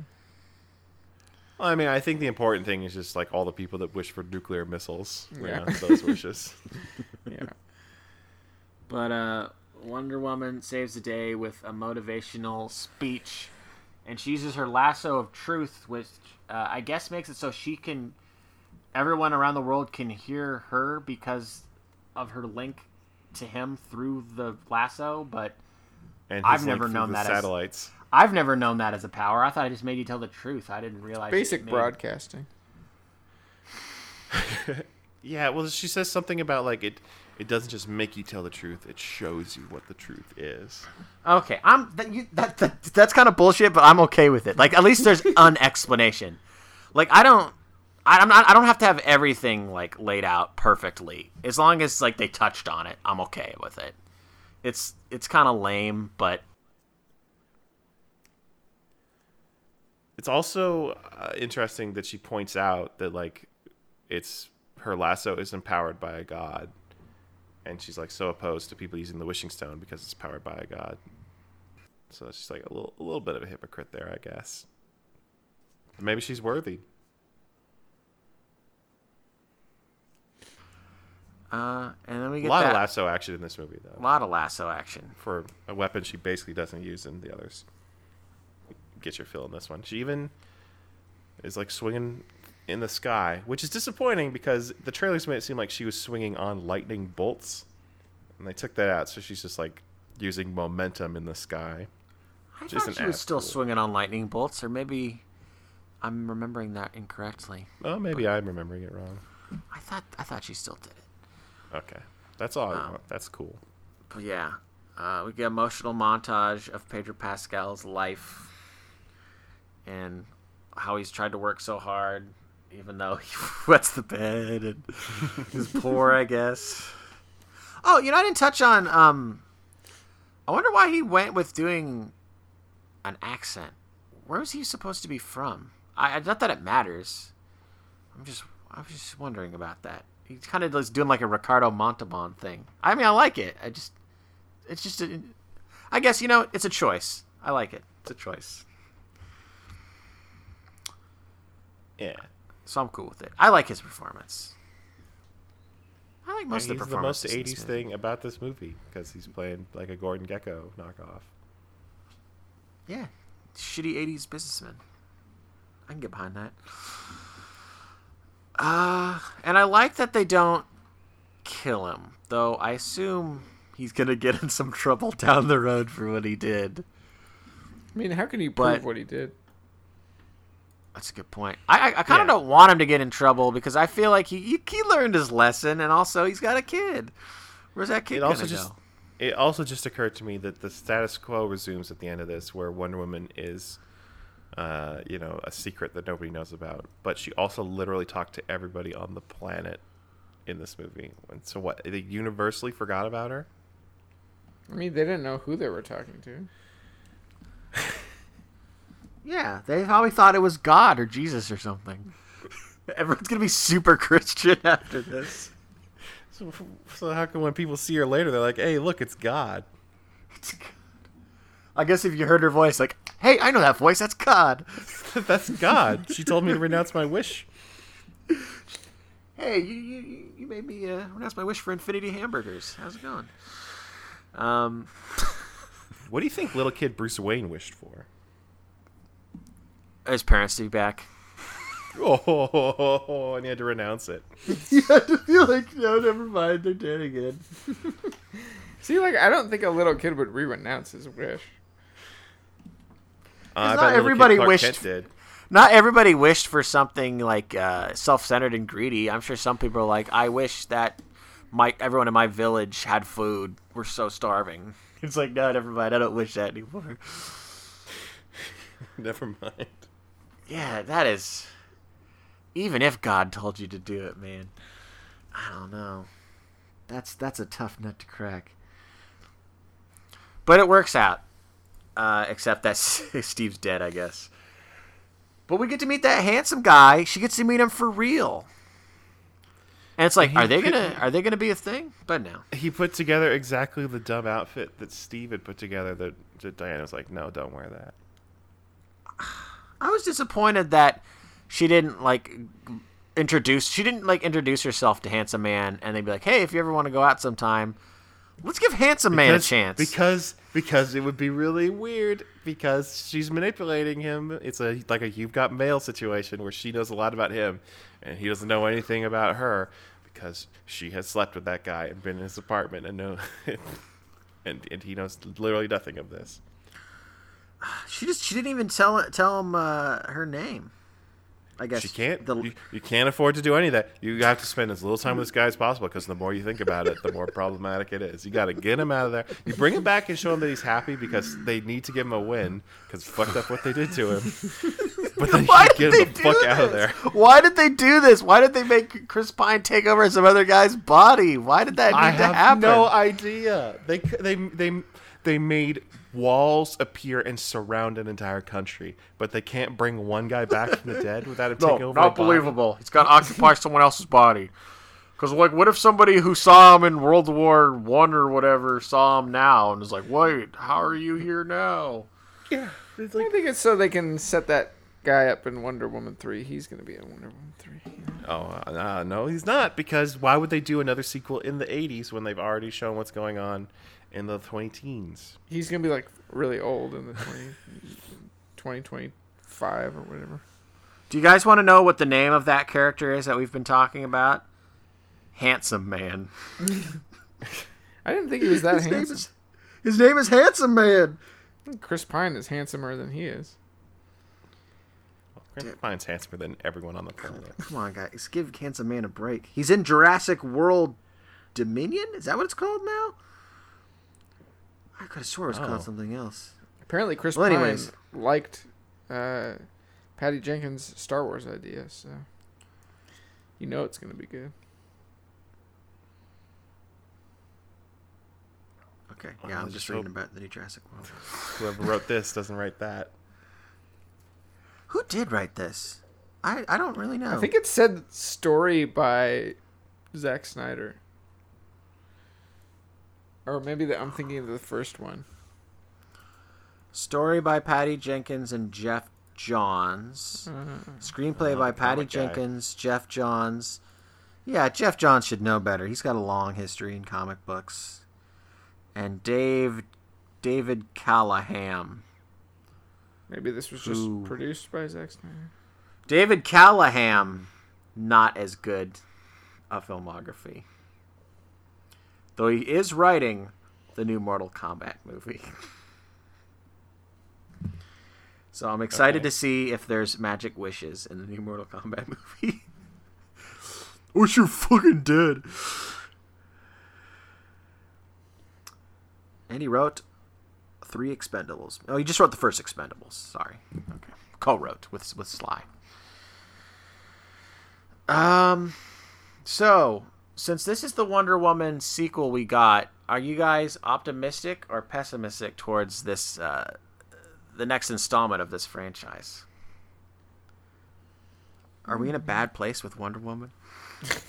Well, I mean, I think the important thing is just like all the people that wish for nuclear missiles. Yeah. Yeah. those wishes. Yeah. But uh, Wonder Woman saves the day with a motivational speech, and she uses her lasso of truth, which uh, I guess makes it so she can, everyone around the world can hear her because of her link to him through the lasso. But And I've never known the that as- satellites. I've never known that as a power. I thought I just made you tell the truth. I didn't realize. it Basic made- broadcasting. Yeah, well, she says something about like it. It doesn't just make you tell the truth; it shows you what the truth is. Okay, I'm that, you, that, that that's kind of bullshit, but I'm okay with it. Like at least there's an explanation. Like I don't, I, I'm not, I don't have to have everything like laid out perfectly. As long as like they touched on it, I'm okay with it. It's it's kind of lame, but It's also uh, interesting that she points out that like it's her lasso is empowered by a god, and she's like so opposed to people using the wishing stone because it's powered by a god. So it's just like a little a little bit of a hypocrite there, I guess. Maybe she's worthy. uh, and then we get A lot that of lasso action in this movie, though, A lot of lasso action. for a weapon she basically doesn't use in the others. Get your fill in this one. She even is like swinging in the sky, which is disappointing because the trailers made it seem like she was swinging on lightning bolts, and they took that out. So she's just like using momentum in the sky. I thought she was as still swinging on lightning bolts, or maybe I'm remembering that incorrectly. Oh, maybe I'm remembering it wrong. I thought I thought she still did it. Okay, that's all I want. That's cool. But yeah, uh, we get emotional montage of Pedro Pascal's life and how he's tried to work so hard, even though he wets the bed and is poor, I guess. Oh, you know, I didn't touch on. Um, I wonder why he went with doing an accent. Where was he supposed to be from? I, not that it matters. I'm just, I was just wondering about that. He's kind of just doing like a Ricardo Montalban thing. I mean, I like it. I just, it's just, a, I guess you know, it's a choice. I like it. It's a choice, Yeah, so I'm cool with it. I like his performance. I like most and of the he's the most performances. in this '80s movie. thing about this movie because he's playing like a Gordon Gekko knockoff. Yeah, shitty '80s businessman. I can get behind that. Uh, and I like that they don't kill him, though. I assume he's gonna get in some trouble down the road for what he did. I mean, how can you prove But- what he did? That's a good point. I I, I kind of Yeah. don't want him to get in trouble because I feel like he, he he learned his lesson, and also he's got a kid. Where's that kid It gonna also go? just it also just occurred to me that the status quo resumes at the end of this, where Wonder Woman is, uh, you know, a secret that nobody knows about, but she also literally talked to everybody on the planet in this movie. And so what? They universally forgot about her. I mean, they didn't know who they were talking to. Yeah, they probably thought it was God or Jesus or something. Everyone's gonna be super Christian after this. So, so how come when people see her later, they're like, "Hey, look, it's God." It's God. I guess if you heard her voice, like, "Hey, I know that voice. That's God." That's God. she told me to renounce my wish. Hey, you you, you made me uh, renounce my wish for infinity hamburgers. How's it going? Um, What do you think little kid Bruce Wayne wished for? His parents to be back. Oh, and he had to renounce it. you had to feel like, no, never mind. They're dead again. See, like, I don't think a little kid would re-renounce his wish. Uh, not bet little kid everybody wished- did. Not everybody wished for something like uh, self-centered and greedy. I'm sure some people are like, I wish that my everyone in my village had food. We're so starving. It's like, no, never mind. I don't wish that anymore. Never mind. Yeah, that is. Even if God told you to do it, man, I don't know. That's that's a tough nut to crack. But it works out. Uh, except that Steve's dead, I guess. But we get to meet that handsome guy. She gets to meet him for real. And it's like, He are they could- gonna are they gonna be a thing? But no. He put together exactly the dumb outfit that Steve had put together. That, that Diana was like, "No, don't wear that." I was disappointed that she didn't like introduce she didn't like introduce herself to handsome man and they'd be like, hey, if you ever want to go out sometime, let's give handsome man a chance. Because because it would be really weird because she's manipulating him. It's a like a you've got mail situation where she knows a lot about him and he doesn't know anything about her because she has slept with that guy and been in his apartment and know and and he knows literally nothing of this. She just she didn't even tell tell him uh, her name. I guess She can't. The, you, you can't afford to do any of that. You have to spend as little time with this guy as possible because the more you think about it, the more problematic it is. You got to get him out of there. You bring him back and show him that he's happy because they need to give him a win because fucked up what they did to him. But then Why you did get they him the fuck this? out of there. Why did they do this? Why did they make Chris Pine take over some other guy's body? Why did that need I to have happen? no idea. They they they they made walls appear and surround an entire country, but they can't bring one guy back from the dead without him taking No, over. a not body. believable. He's got to occupy someone else's body. Because, like, what if somebody who saw him in World War One or whatever saw him now and is like, "Wait, how are you here now?" Yeah, it's I think it's so they can set that guy up in Wonder Woman three. He's gonna be in Wonder Woman three. Oh uh, no, he's not. Because why would they do another sequel in the '80s when they've already shown what's going on in the 20 teens? He's gonna be like really old in the 20, 2025 or whatever. Do you guys want to know what the name of that character is that we've been talking about? Handsome Man. I didn't think he was that His name handsome. is, his name is Handsome Man. Chris Pine is handsomer than he is. Chris Pine's handsomer than everyone on the planet. Come on, guys, give Handsome Man a break. He's in Jurassic World Dominion. Is that what it's called now? I could have swore it was Oh. called something else. Apparently, Chris Well, Pine anyways. liked uh, Patty Jenkins' Star Wars idea, so you know it's gonna be good. Okay, Oh, yeah, I'm just just reading hope- about the new Jurassic World. Whoever wrote this doesn't write that. Who did write this? I I don't really know. I think it said story by Zack Snyder, or maybe the, I'm thinking of the first one. Story by Patty Jenkins and Geoff Johns. Mm-hmm. Screenplay Oh, by Patty comic guy. Jenkins, Geoff Johns. Yeah, Geoff Johns should know better. He's got a long history in comic books. And Dave David Callaham. Maybe this was just Ooh. produced by Zack Snyder. David Callaham, not as good a filmography. Though he is writing the new Mortal Kombat movie. So I'm excited Okay. to see if there's magic wishes in the new Mortal Kombat movie. Wish you're fucking dead. And he wrote three Expendables. Oh, he just wrote the first Expendables. Sorry. Okay. Co-wrote with with Sly. Um. So, since this is the Wonder Woman sequel we got, are you guys optimistic or pessimistic towards this, uh, the next installment of this franchise? Are we in a bad place with Wonder Woman?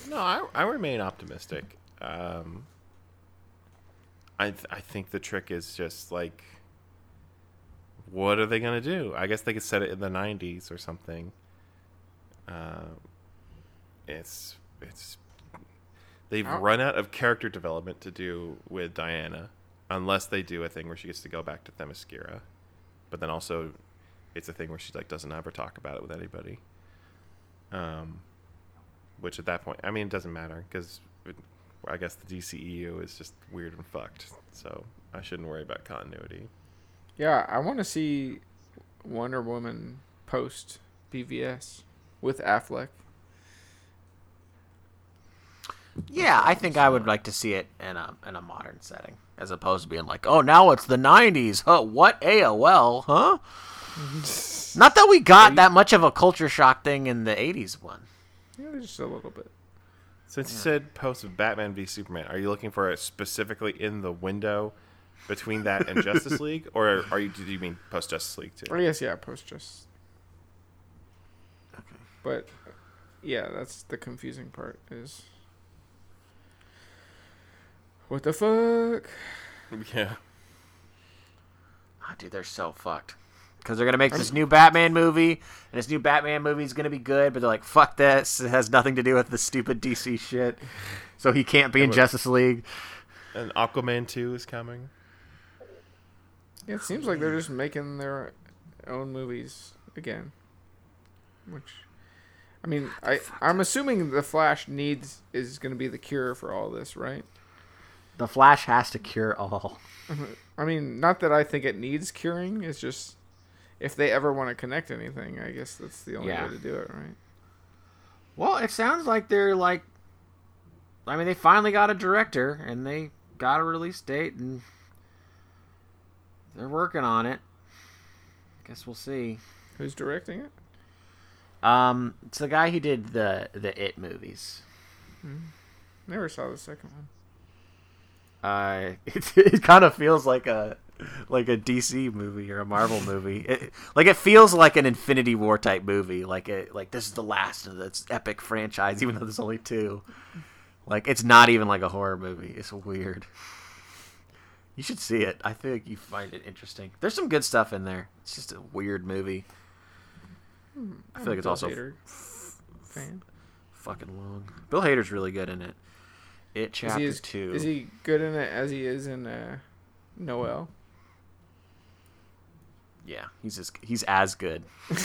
No, I, I remain optimistic. Um, I th- I think the trick is just like, what are they gonna do? I guess they could set it in the '90s or something. Um, it's it's they've How- run out of character development to do with Diana, unless they do a thing where she gets to go back to Themyscira, but then also it's a thing where she like doesn't ever talk about it with anybody. Um, which at that point, I mean, it doesn't matter because I guess the DCEU is just weird and fucked. So I shouldn't worry about continuity. Yeah, I want to see Wonder Woman post BVS with Affleck. Yeah, I think I would like to see it in a in a modern setting, as opposed to being like, oh, now it's the '90s. Huh? What AOL? Huh? Not that we got that much of a culture shock thing in the '80s one. Yeah, just a little bit. Since you said post Batman v Superman, are you looking for it specifically in the window between that and Justice League, or are you? Do you mean post Justice League Or too? yes, yeah, post just. Okay, but yeah, that's the confusing part is. What the fuck? Yeah. Ah, dude, they're so fucked. Because they're gonna make this new Batman movie, and this new Batman movie is gonna be good, but they're like, "Fuck this! It has nothing to do with the stupid DC shit." So he can't be in but- Justice League. And Aquaman two is coming. Yeah, it seems like they're just making their own movies again. Which, I mean, I I'm assuming the Flash needs is going to be the cure for all this, right? The Flash has to cure all. I mean, not that I think it needs curing. It's just if they ever want to connect anything, I guess that's the only Yeah. way to do it, right? Well, it sounds like they're like. I mean, they finally got a director, and they got a release date, and they're working on it. I guess we'll see. Who's directing it? Um, it's the guy who did the the It movies. Never saw the second one. Uh, it, it kind of feels like a like a DC movie or a Marvel movie. It, like it feels like an Infinity War type movie. Like it like this is the last of this epic franchise, even though there's only two. Like it's not even like a horror movie. It's weird. You should see it. I think you find it interesting. There's some good stuff in there. It's just a weird movie. I feel like it's also fan. fucking long. Bill Hader's really good in it. It Is chapter he as, two. is he good in it as he is in uh, Noelle? Yeah, he's as he's as good.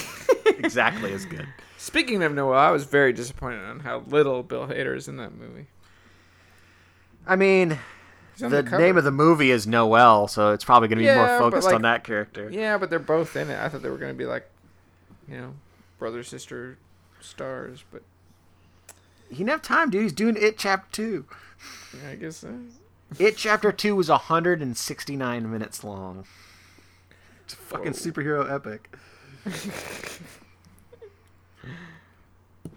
exactly as good. Speaking of Noelle, I was very disappointed on how little Bill Hader is in that movie. I mean, on the name of the movie is Noelle, so it's probably going to be Yeah, more focused like- on that character. Yeah, but they're both in it. I thought they were going to be like, you know, brother sister stars, but He didn't have time, dude. He's doing It Chapter Two. yeah, I guess so. It Chapter Two was 169 minutes long. It's a fucking Whoa. superhero epic.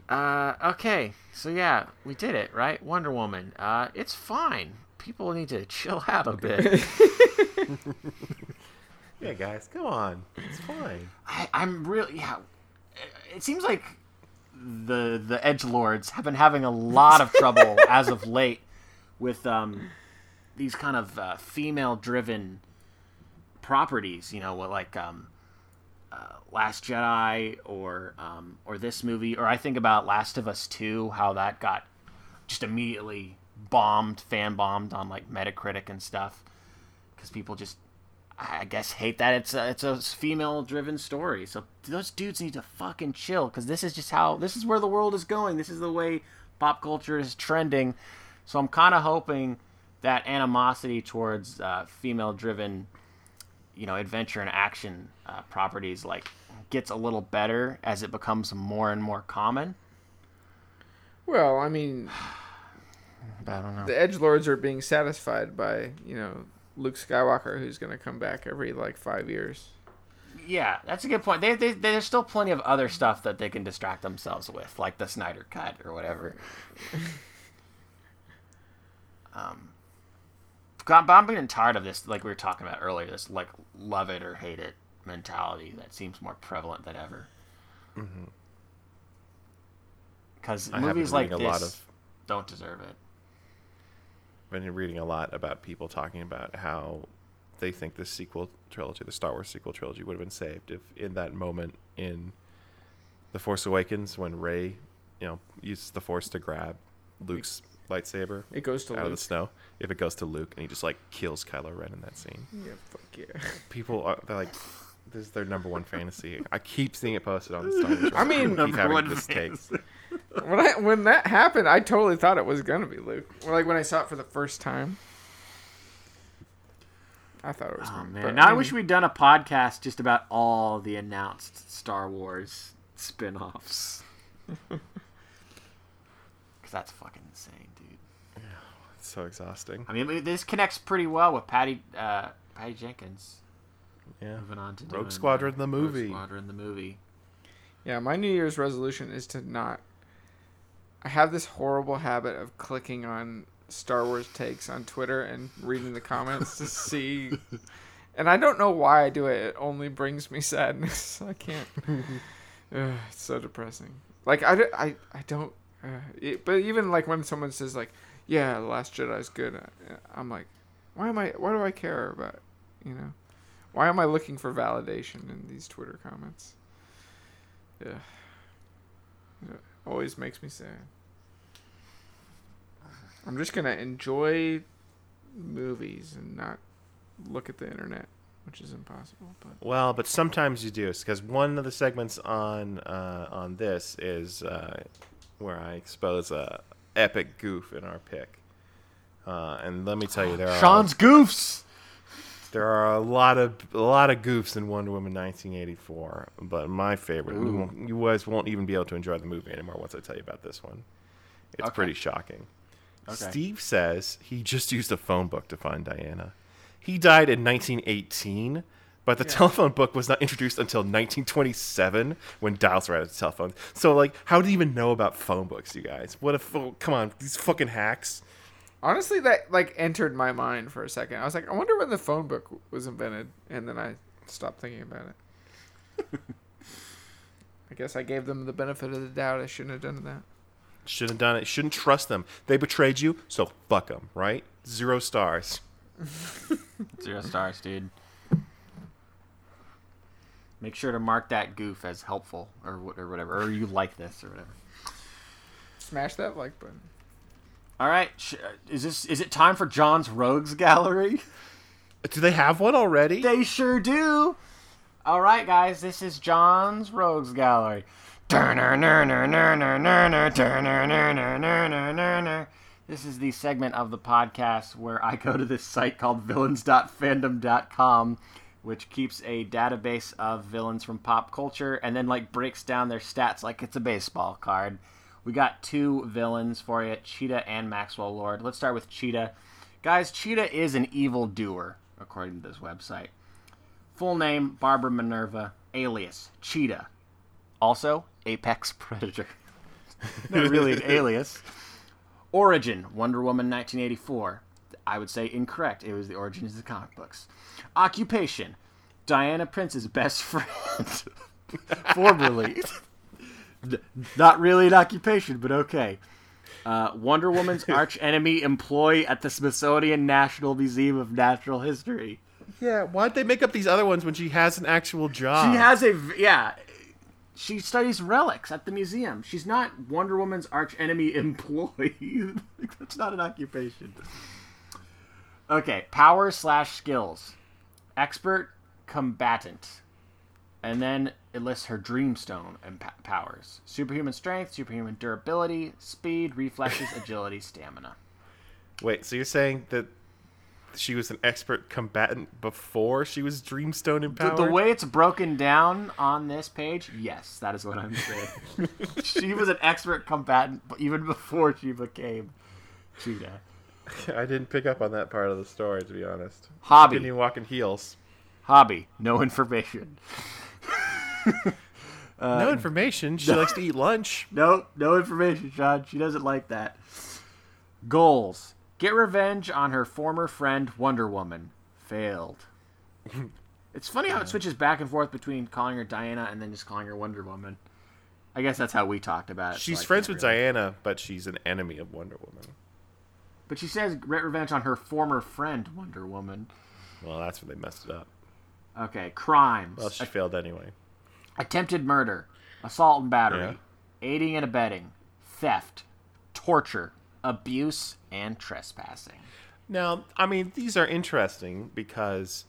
uh, okay, so yeah, we did it, right? Wonder Woman. Uh, it's fine. People need to chill out a bit. Yeah, guys, come on. It's fine. I, I'm really yeah. It seems like the the edge lords have been having a lot of trouble as of late with um these kind of uh, female driven properties. You know, what like um uh, Last Jedi or um or this movie or I think about Last of Us Two, how that got just immediately bombed, fan bombed on like Metacritic and stuff because people just I guess hate that it's a, it's a female driven story. So those dudes need to fucking chill because this is just how this is where the world is going. This is the way pop culture is trending. So I'm kind of hoping that animosity towards uh, female driven, you know, adventure and action uh, properties like gets a little better as it becomes more and more common. Well, I mean, I don't know. the Edge Lords are being satisfied by you know Luke Skywalker, who's going to come back every like five years. Yeah, that's a good point. They, they, there's still plenty of other stuff that they can distract themselves with, like the Snyder Cut or whatever. um, God, but I'm getting tired of this, like we were talking about earlier, this like love it or hate it mentality that seems more prevalent than ever. Because I have been movies like this a lot of don't deserve it. Been reading a lot about people talking about how they think the sequel trilogy, the Star Wars sequel trilogy, would have been saved if in that moment in The Force Awakens when Rey, you know, uses the Force to grab Luke's lightsaber It goes to out of the snow, if it goes to Luke and he just like kills Kylo Ren in that scene, Yeah, fuck yeah. people are they're like, this is their number one fantasy. I keep seeing it posted on the Star Wars. I mean- keep Number having one this take. when I when that happened, I totally thought it was gonna be Luke. Or like when I saw it for the first time, I thought it was. Oh gonna, man! but, now I mean, wish we'd done a podcast just about all the announced Star Wars spin-offs. Cause that's fucking insane, dude. It's so exhausting. I mean, this connects pretty well with Patty uh, Patty Jenkins. Yeah. Moving on to Rogue doing, Squadron, the Rogue movie. Squadron the movie. Yeah, my New Year's resolution is to not. I have this horrible habit of clicking on Star Wars takes on Twitter and reading the comments to see. And I don't know why I do it. It only brings me sadness. I can't. Ugh, it's so depressing. Like I, don't- I, I don't. Uh, it, but even like when someone says like, "Yeah, the Last Jedi is good," uh, I'm like, why am I? Why do I care about? You know, why am I looking for validation in these Twitter comments? Yeah. It always makes me sad. I'm just gonna enjoy movies and not look at the internet, which is impossible. But Well, but sometimes you do, because one of the segments on uh, on this is uh, where I expose a epic goof in our pick. Uh, and let me tell you, there are Sean's goofs. There are a lot of a lot of goofs in Wonder Woman 1984, but my favorite. You, won't, you guys won't even be able to enjoy the movie anymore once I tell you about this one. It's Okay. pretty shocking. Okay. Steve says he just used a phone book to find Diana. He died in 1918, but the telephone book was not introduced until 1927 when dials were added to telephones. So, like, how do you even know about phone books, you guys? What if? Oh, come on, these fucking hacks. Honestly, that like entered my mind for a second. I was like, I wonder when the phone book was invented, and then I stopped thinking about it. I guess I gave them the benefit of the doubt. I shouldn't have done that. Shouldn't have done it. Shouldn't trust them. They betrayed you, so fuck them, right? Zero stars. Zero stars, dude. Make sure to mark that goof as helpful or, or whatever, or you like this or whatever. Smash that like button. All right, is this is it time for John's Rogues Gallery? Do they have one already? They sure do. All right, guys, this is John's Rogues Gallery. This is the segment of the podcast where I go to this site called villains.fandom.com, which keeps a database of villains from pop culture and then like breaks down their stats like it's a baseball card. We got two villains for you, Cheetah and Maxwell Lord. Let's start with Cheetah. Guys, Cheetah is an evil doer, according to this website. Full name Barbara Minerva, alias Cheetah. Also, Apex Predator. Not really an alias. Origin Wonder Woman 1984. I would say incorrect. It was the origins of the comic books. Occupation Diana Prince's best friend. Formerly. Not really an occupation, but okay. Uh, Wonder Woman's arch enemy employee at the Smithsonian National Museum of Natural History. Yeah, why'd they make up these other ones when she has an actual job? She has a yeah. She studies relics at the museum. She's not Wonder Woman's arch enemy employee. That's not an occupation. Okay, power slash skills, expert, combatant, and then it lists her dreamstone and pa- powers: superhuman strength, superhuman durability, speed, reflexes, agility, stamina. Wait, so you're saying that she was an expert combatant before she was Dreamstone The, empowered? the way it's broken down on this page, yes, that is what I'm saying. she was an expert combatant even before she became Cheetah. I didn't pick up on that part of the story, to be honest. Hobby. Didn't even walk in heels. Hobby, no information. Uh, no information. She likes to eat lunch. No, no information, Sean. She doesn't like that. Goals. Get revenge on her former friend Wonder Woman. Failed. it's funny how it switches back and forth between calling her Diana and then just calling her Wonder Woman. I guess that's how we talked about it. She's I friends with really- Diana, but she's an enemy of Wonder Woman. But she says get revenge on her former friend Wonder Woman. Well, that's where they messed it up. Okay, crimes. Well, she failed anyway. Attempted murder, assault and battery, Yeah. aiding and abetting, theft, torture, abuse, and trespassing. Now, I mean, these are interesting because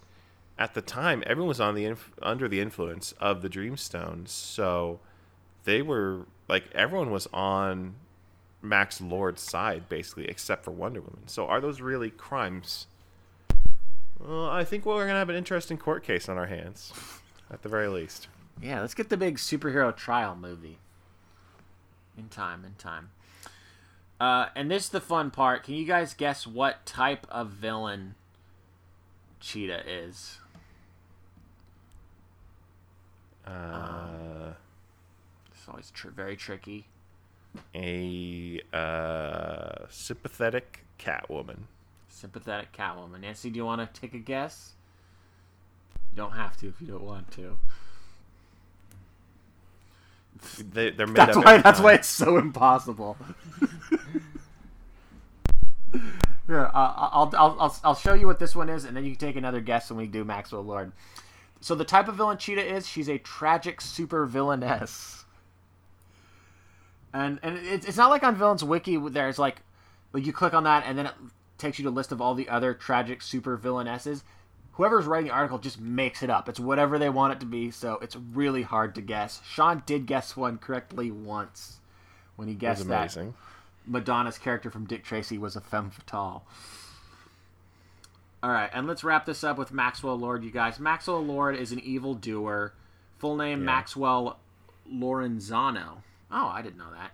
at the time everyone was on the inf- under the influence of the Dreamstones, so they were like everyone was on Max Lord's side basically, except for Wonder Woman. So, are those really crimes? Well, I think we're gonna have an interesting court case on our hands, at the very least. Yeah, let's get the big superhero trial movie. In time, in time. Uh, and this is the fun part. Can you guys guess what type of villain Cheetah is? Uh, It's always tr- very tricky. a uh, sympathetic Catwoman. Sympathetic Catwoman. Nancy, do you want to take a guess? You don't have to if you don't want to. They, they're made That's up why. That's why it's so impossible. Here, uh, I'll, I'll, I'll, I'll show you what this one is, and then you can take another guess when we do Maxwell Lord. So the type of villain Cheetah is, she's a tragic super villainess. And and it's, it's not like on Villains Wiki there's like, like you click on that and then it takes you to a list of all the other tragic super villainesses. Whoever's writing the article just makes it up. It's whatever they want it to be, so it's really hard to guess. Sean did guess one correctly once when he guessed that amazing. Madonna's character from Dick Tracy was a femme fatale. All right, and let's wrap this up with Maxwell Lord, you guys. Maxwell Lord is an evil doer. Full name Yeah. Maxwell Lorenzano. Oh, I didn't know that.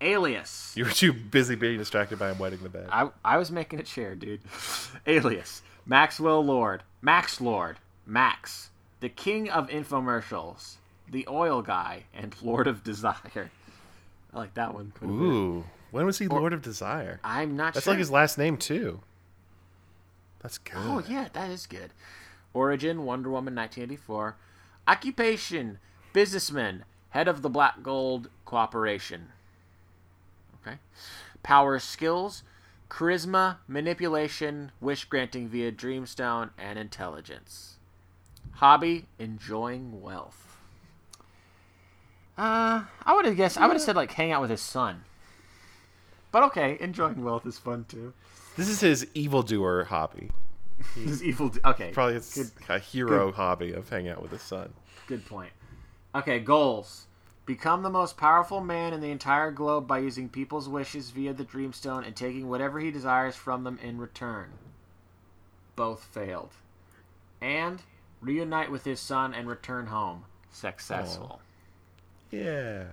Alias. You were too busy being distracted by him wetting the bed. I, I was making it share, dude. Alias. Maxwell Lord. Max Lord. Max. The king of infomercials. The oil guy. And Lord of Desire. I like that one. quite. Ooh, when was he Lord of Desire? I'm not sure. That's sure. like his last name too. That's oh, good. Oh yeah, that is good. Origin: Wonder Woman, 1984. Occupation: businessman, head of the Black Gold Cooperation. Okay. Power skills: charisma, manipulation, wish granting via Dreamstone, and intelligence. Hobby: enjoying wealth. Uh, I would have guessed. I would have said like hang out with his son. But okay, enjoying wealth is fun too. This is his evildoer hobby. His evil. Okay, Probably it's Good- a hero hobby of hanging out with his son. Good point. Okay, goals. Become the most powerful man in the entire globe by using people's wishes via the Dreamstone and taking whatever he desires from them in return. Both failed. And reunite with his son and return home. Successful. Yeah.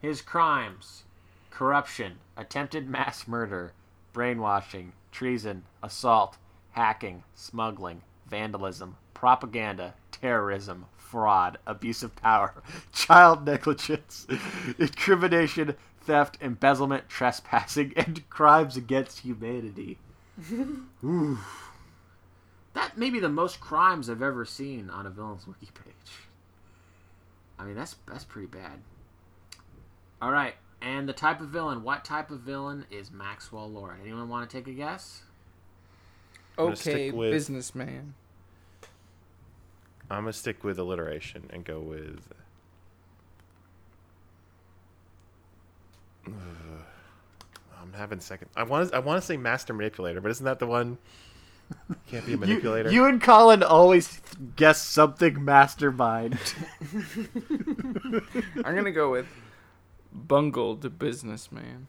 His crimes. Corruption, attempted mass murder, brainwashing, treason, assault, hacking, smuggling, vandalism, propaganda, terrorism, fraud, abuse of power, child negligence, incrimination, theft, embezzlement, trespassing, and crimes against humanity. Ooh. That may be the most crimes I've ever seen on a villain's wiki page. I mean, that's that's pretty bad. All right, and the type of villain. What type of villain is Maxwell Lord? Anyone want to take a guess? Okay, stick with- businessman. I'm gonna stick with alliteration and go with. Ugh. I'm having second. I want to. I want to say master manipulator, but isn't that the one? Can't be a manipulator. You, you and Colin always guess something mastermind. I'm gonna go with bungled businessman.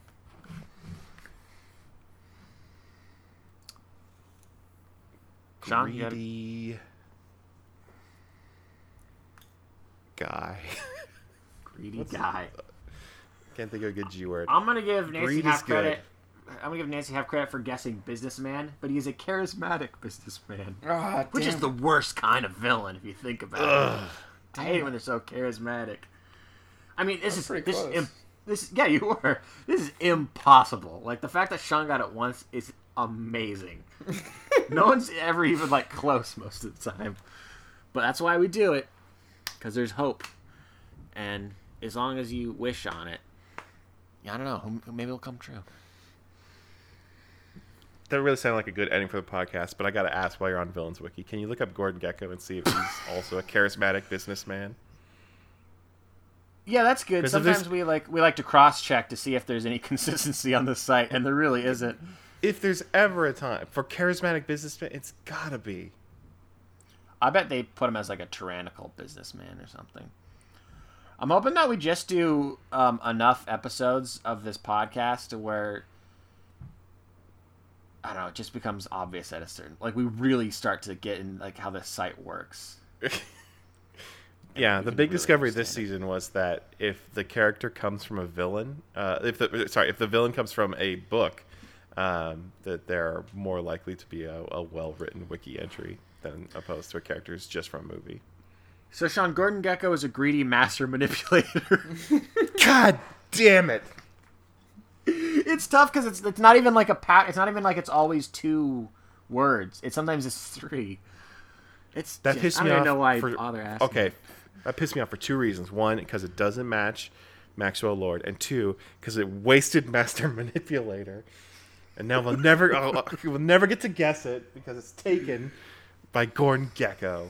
Sean, you got it? greedy guy. Greedy guy. Can't think of a good G word. I'm gonna give Nancy Greed is half good. credit. I'm gonna give Nancy half credit for guessing businessman, but he's a charismatic businessman, Ah, which is damn the worst kind of villain if you think about Ugh. it. I hate it when they're so charismatic. I mean, this is this is close. im- this yeah you were. This is impossible. Like the fact that Sean got it once is amazing. no one's ever even like close most of the time, but that's why we do it because there's hope, and as long as you wish on it, I don't know, maybe it'll come true. That really sounded like a good ending for the podcast, but I gotta ask while you're on Villains Wiki, can you look up Gordon Gekko and see if he's also a charismatic businessman? Yeah, that's good. Sometimes we like we like to cross check to see if there's any consistency on the site, and there really isn't. If there's ever a time for charismatic businessman, it's gotta be. I bet they put him as like a tyrannical businessman or something. I'm hoping that we just do um, enough episodes of this podcast to where I don't know, it just becomes obvious at a certain like we really start to get in like how this site works. Yeah, the big really discovery this it. season was that if the character comes from a villain, uh, if the sorry, if the villain comes from a book, um, that they're more likely to be a, a well-written wiki entry than opposed to a character who's just from a movie. So Sean Gordon Gekko is a greedy master manipulator. God damn it! it's tough because it's it's not even like a pat. It's not even like it's always two words. It sometimes it's three. It's That just- pissed I me don't off. know why for, bother asking. Okay, that pissed me off for two reasons. One, because it doesn't match Maxwell Lord, and two, because it wasted Master Manipulator, and now we'll never oh, we'll never get to guess it because it's taken by Gordon Gekko.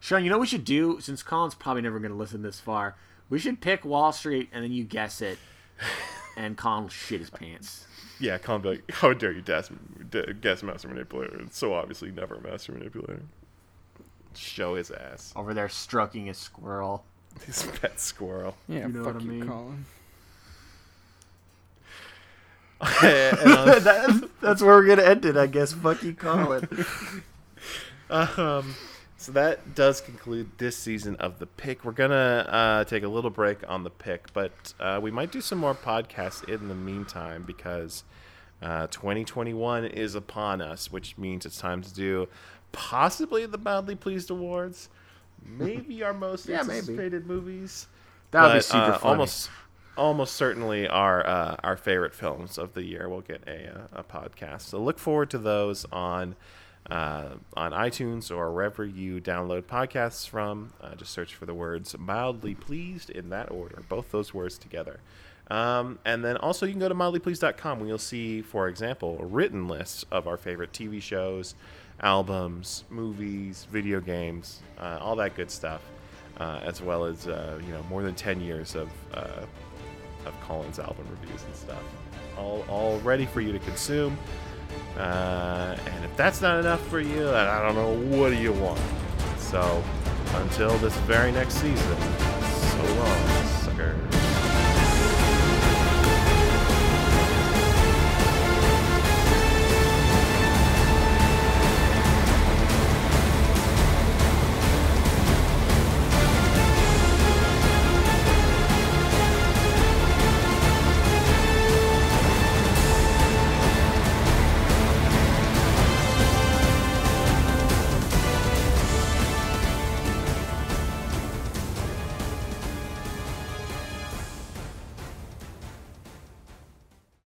Sean, you know what we should do since Colin's probably never going to listen this far. We should pick Wall Street and then you guess it, and Colin will shit his pants. Yeah, Colin be like, how dare you guess, guess Master Manipulator? It's so obviously never a Master Manipulator. Show his ass. Over there stroking a squirrel. His pet squirrel. Yeah, You know fuck what I you. Colin. And on- that, that's where we're gonna end it, I guess. Fuck you, Colin. Um, so that does conclude this season of the pick. We're gonna uh, take a little break on the pick, but uh, we might do some more podcasts in the meantime because uh, 2021 is upon us, which means it's time to do possibly the Mildly Pleased Awards, maybe our most Yeah, maybe. anticipated movies. That would be super uh, funny. Almost, almost certainly our uh, our favorite films of the year We'll get a uh, a podcast. So look forward to those on uh, on iTunes or wherever you download podcasts from. Uh, just search for the words "mildly pleased" in that order, both those words together. Um, and then also you can go to mildlypleased.com where you'll see, for example, written lists of our favorite TV shows, albums, movies, video games, uh, all that good stuff, uh, as well as you know more than ten years of of Colin's album reviews and stuff, all all ready for you to consume. Uh, and if that's not enough for you, I don't know what do you want. So until this very next season, so long, suckers.